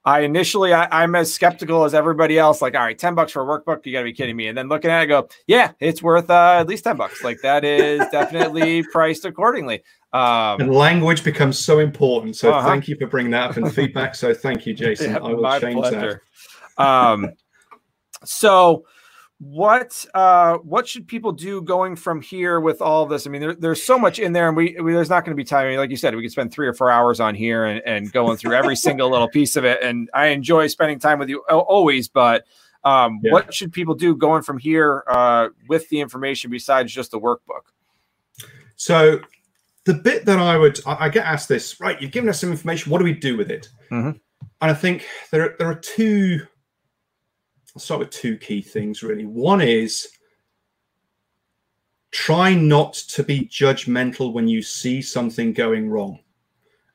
I initially I, am as skeptical as everybody else. Like, all right, ten bucks for a workbook, you got to be kidding me. And then looking at it, I go, yeah, it's worth uh, at least ten bucks. Like that is definitely priced accordingly. Um, and language becomes so important. So uh-huh. thank you for bringing that up and feedback. So thank you, Jason. Yeah, I will change pleasure. that. Um, so what uh what should people do going from here with all this? I mean there, there's so much in there and we, we there's not going to be time. I mean, like you said we could spend three or four hours on here and, and going through every single little piece of it. And i enjoy spending time with you always but um yeah. what should people do going from here uh with the information besides just the workbook? So the bit that i would i, I get asked this right you've given us some information. What do we do with it? Mm-hmm. and i think there, there are two I'll start with two key things really. One is try not to be judgmental when you see something going wrong.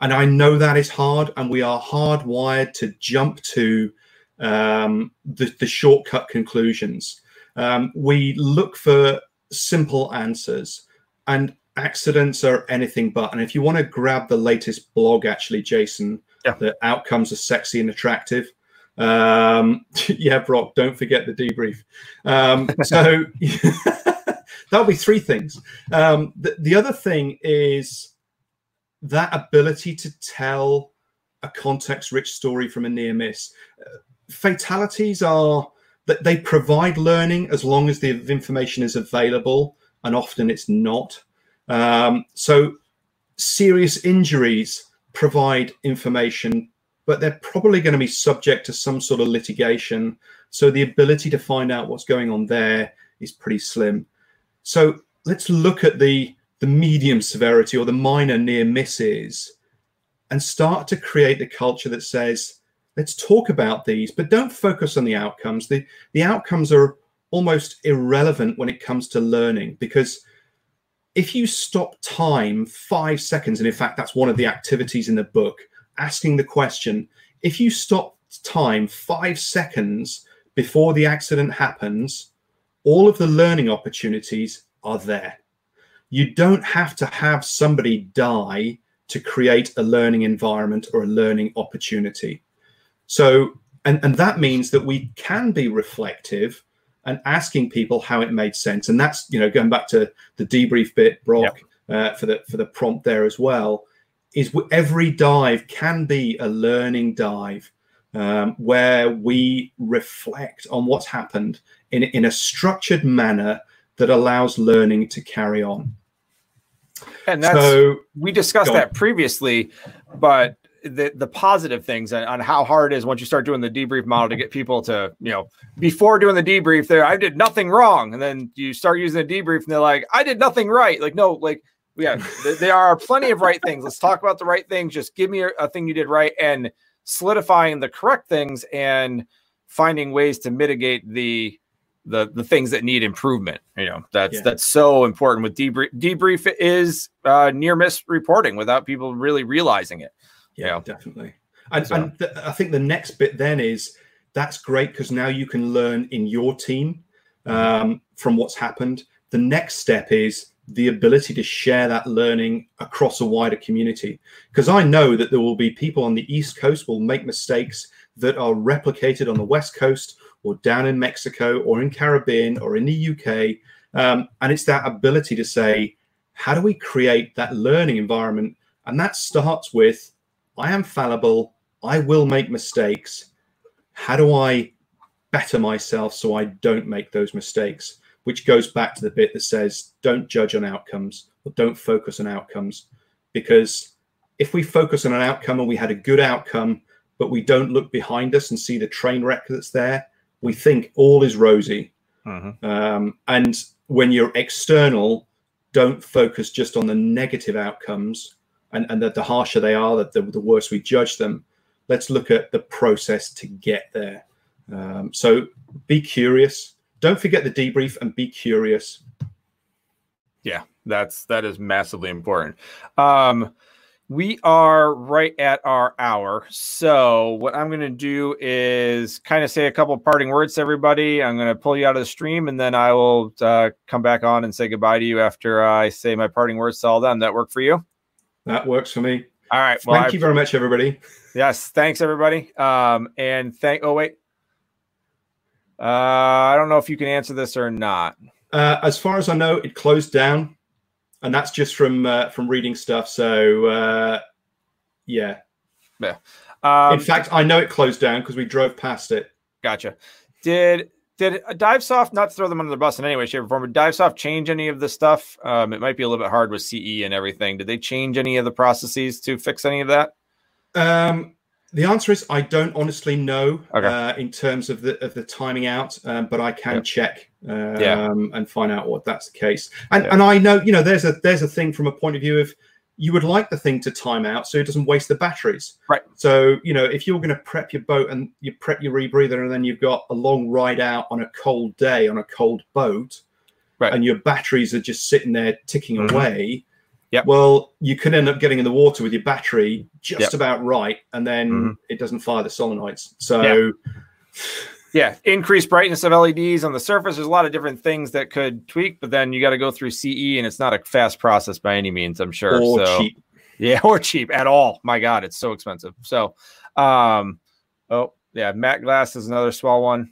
And I know that is hard, and we are hardwired to jump to um, the, the, shortcut conclusions. Um, we look for simple answers, and accidents are anything but. And if you want to grab the latest blog, actually, Jason, yeah. the outcomes are sexy and attractive. Um, yeah, Brock, don't forget the debrief. Um, so that'll be three things. Um, the, the other thing is that ability to tell a context rich story from a near miss. Uh, fatalities are that they provide learning as long as the information is available, and often it's not. Um, so, serious injuries provide information but they're probably going to be subject to some sort of litigation. So the ability to find out what's going on there is pretty slim. So let's look at the the medium severity or the minor near misses and start to create the culture that says let's talk about these but don't focus on the outcomes the the outcomes are almost irrelevant when it comes to learning because if you stop time 5 seconds and in fact that's one of the activities in the book asking the question if you stop time five seconds before the accident happens, all of the learning opportunities are there. You don't have to have somebody die to create a learning environment or a learning opportunity. So, and, and that means that we can be reflective and asking people how it made sense. And that's, you know, going back to the debrief bit, Brock, yep. uh, for the for the prompt there as well is every dive can be a learning dive um, where we reflect on what's happened in, in a structured manner that allows learning to carry on. And that's so, we discussed that previously, but the the positive things on, on how hard it is once you start doing the debrief model to get people to you know before doing the debrief there I did nothing wrong. And then you start using the debrief and they're like I did nothing right. Like no like yeah there are plenty of right things let's talk about the right things just give me a, a thing you did right and solidifying the correct things and finding ways to mitigate the the the things that need improvement. You know, that's yeah. that's so important with debrief. Debrief is uh, near miss reporting without people really realizing it. Yeah, you know? definitely. And, so. and th- I think the next bit then is that's great because now you can learn in your team mm-hmm. um, from what's happened. The next step is the ability to share that learning across a wider community. Because I know that there will be people on the East Coast will make mistakes that are replicated on the West Coast or down in Mexico or in Caribbean or in the UK. Um, and it's that ability to say, how do we create that learning environment? And that starts with, I am fallible. I will make mistakes. How do I better myself so I don't make those mistakes? Which goes back to the bit that says, don't judge on outcomes or don't focus on outcomes. Because if we focus on an outcome and we had a good outcome, but we don't look behind us and see the train wreck that's there, we think all is rosy. Mm-hmm. Um, and when you're external, don't focus just on the negative outcomes and, and that the harsher they are, that the, the worse we judge them. Let's look at the process to get there. Um, so be curious. Don't forget the debrief and be curious. Yeah, that's that is massively important. Um, we are right at our hour. So, what I'm going to do is kind of say a couple parting words to everybody. I'm going to pull you out of the stream and then I will uh, come back on and say goodbye to you after I say my parting words to all them. That work for you? That works for me. All right. Well, thank I, you very much, everybody. Yes. Thanks, everybody. Um, and thank, oh, wait. Uh, I don't know if you can answer this or not. Uh, as far as I know, it closed down and that's just from uh, from reading stuff. So uh, yeah, yeah. Um, In fact, I know it closed down because we drove past it. Gotcha. Did did DiveSoft not throw them under the bus in any way, shape, or form? Did DiveSoft change any of the stuff? Um, it might be a little bit hard with CE and everything. Did they change any of the processes to fix any of that? Um, the answer is I don't honestly know okay. uh, in terms of the of the timing out, um, but I can check um, yeah. and find out what that's the case. And yeah. and I know you know there's a there's a thing from a point of view of you would like the thing to time out so it doesn't waste the batteries. Right. So you know if you're going to prep your boat and you prep your rebreather and then you've got a long ride out on a cold day on a cold boat, right. and your batteries are just sitting there ticking mm-hmm. away Yep. Well, you can end up getting in the water with your battery just yep. about right, and then mm-hmm. it doesn't fire the solenoids. So, yeah. yeah, increased brightness of LEDs on the surface. There's a lot of different things that could tweak, but then you got to go through CE, and it's not a fast process by any means. I'm sure. Or so, cheap. Yeah, or cheap at all. My God, it's so expensive. So, um, oh yeah, matte glass is another small one.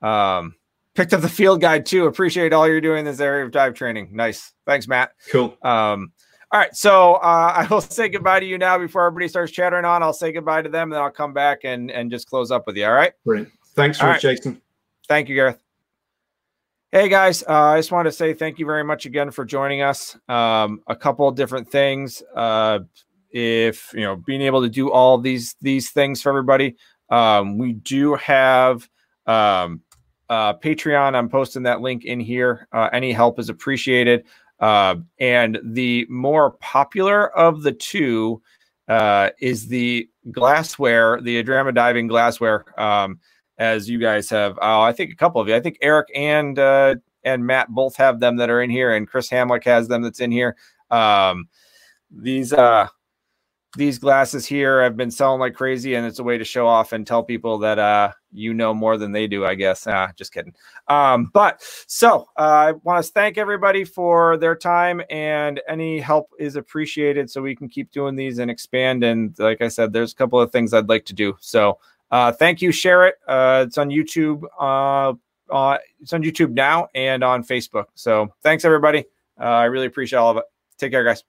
Um, picked up the field guide too. Appreciate all you're doing in this area of dive training. Nice. Thanks, Matt. Cool. Um, all right. So uh, I will say goodbye to you now before everybody starts chattering on. I'll say goodbye to them and then I'll come back and, and just close up with you. All right. Brilliant. Thanks for right. Jason. Thank you, Gareth. Hey guys, uh, I just want to say thank you very much again for joining us. Um, a couple of different things. Uh, if you know, being able to do all these these things for everybody, um, we do have um, uh, Patreon. I'm posting that link in here. Uh, any help is appreciated. Uh, and the more popular of the two uh, is the glassware, the Adrama diving glassware. Um, as you guys have, oh, I think a couple of you. I think Eric and uh, and Matt both have them that are in here, and Chris Hamlick has them that's in here. Um, these uh, these glasses here have been selling like crazy, and it's a way to show off and tell people that uh, you know more than they do. I guess. Ah, just kidding. Um, but so uh, I want to thank everybody for their time, and any help is appreciated, so we can keep doing these and expand. And like I said, there's a couple of things I'd like to do. So uh, thank you. Share it. Uh, it's on YouTube. Uh, uh, it's on YouTube now and on Facebook. So thanks everybody. Uh, I really appreciate all of it. Take care, guys.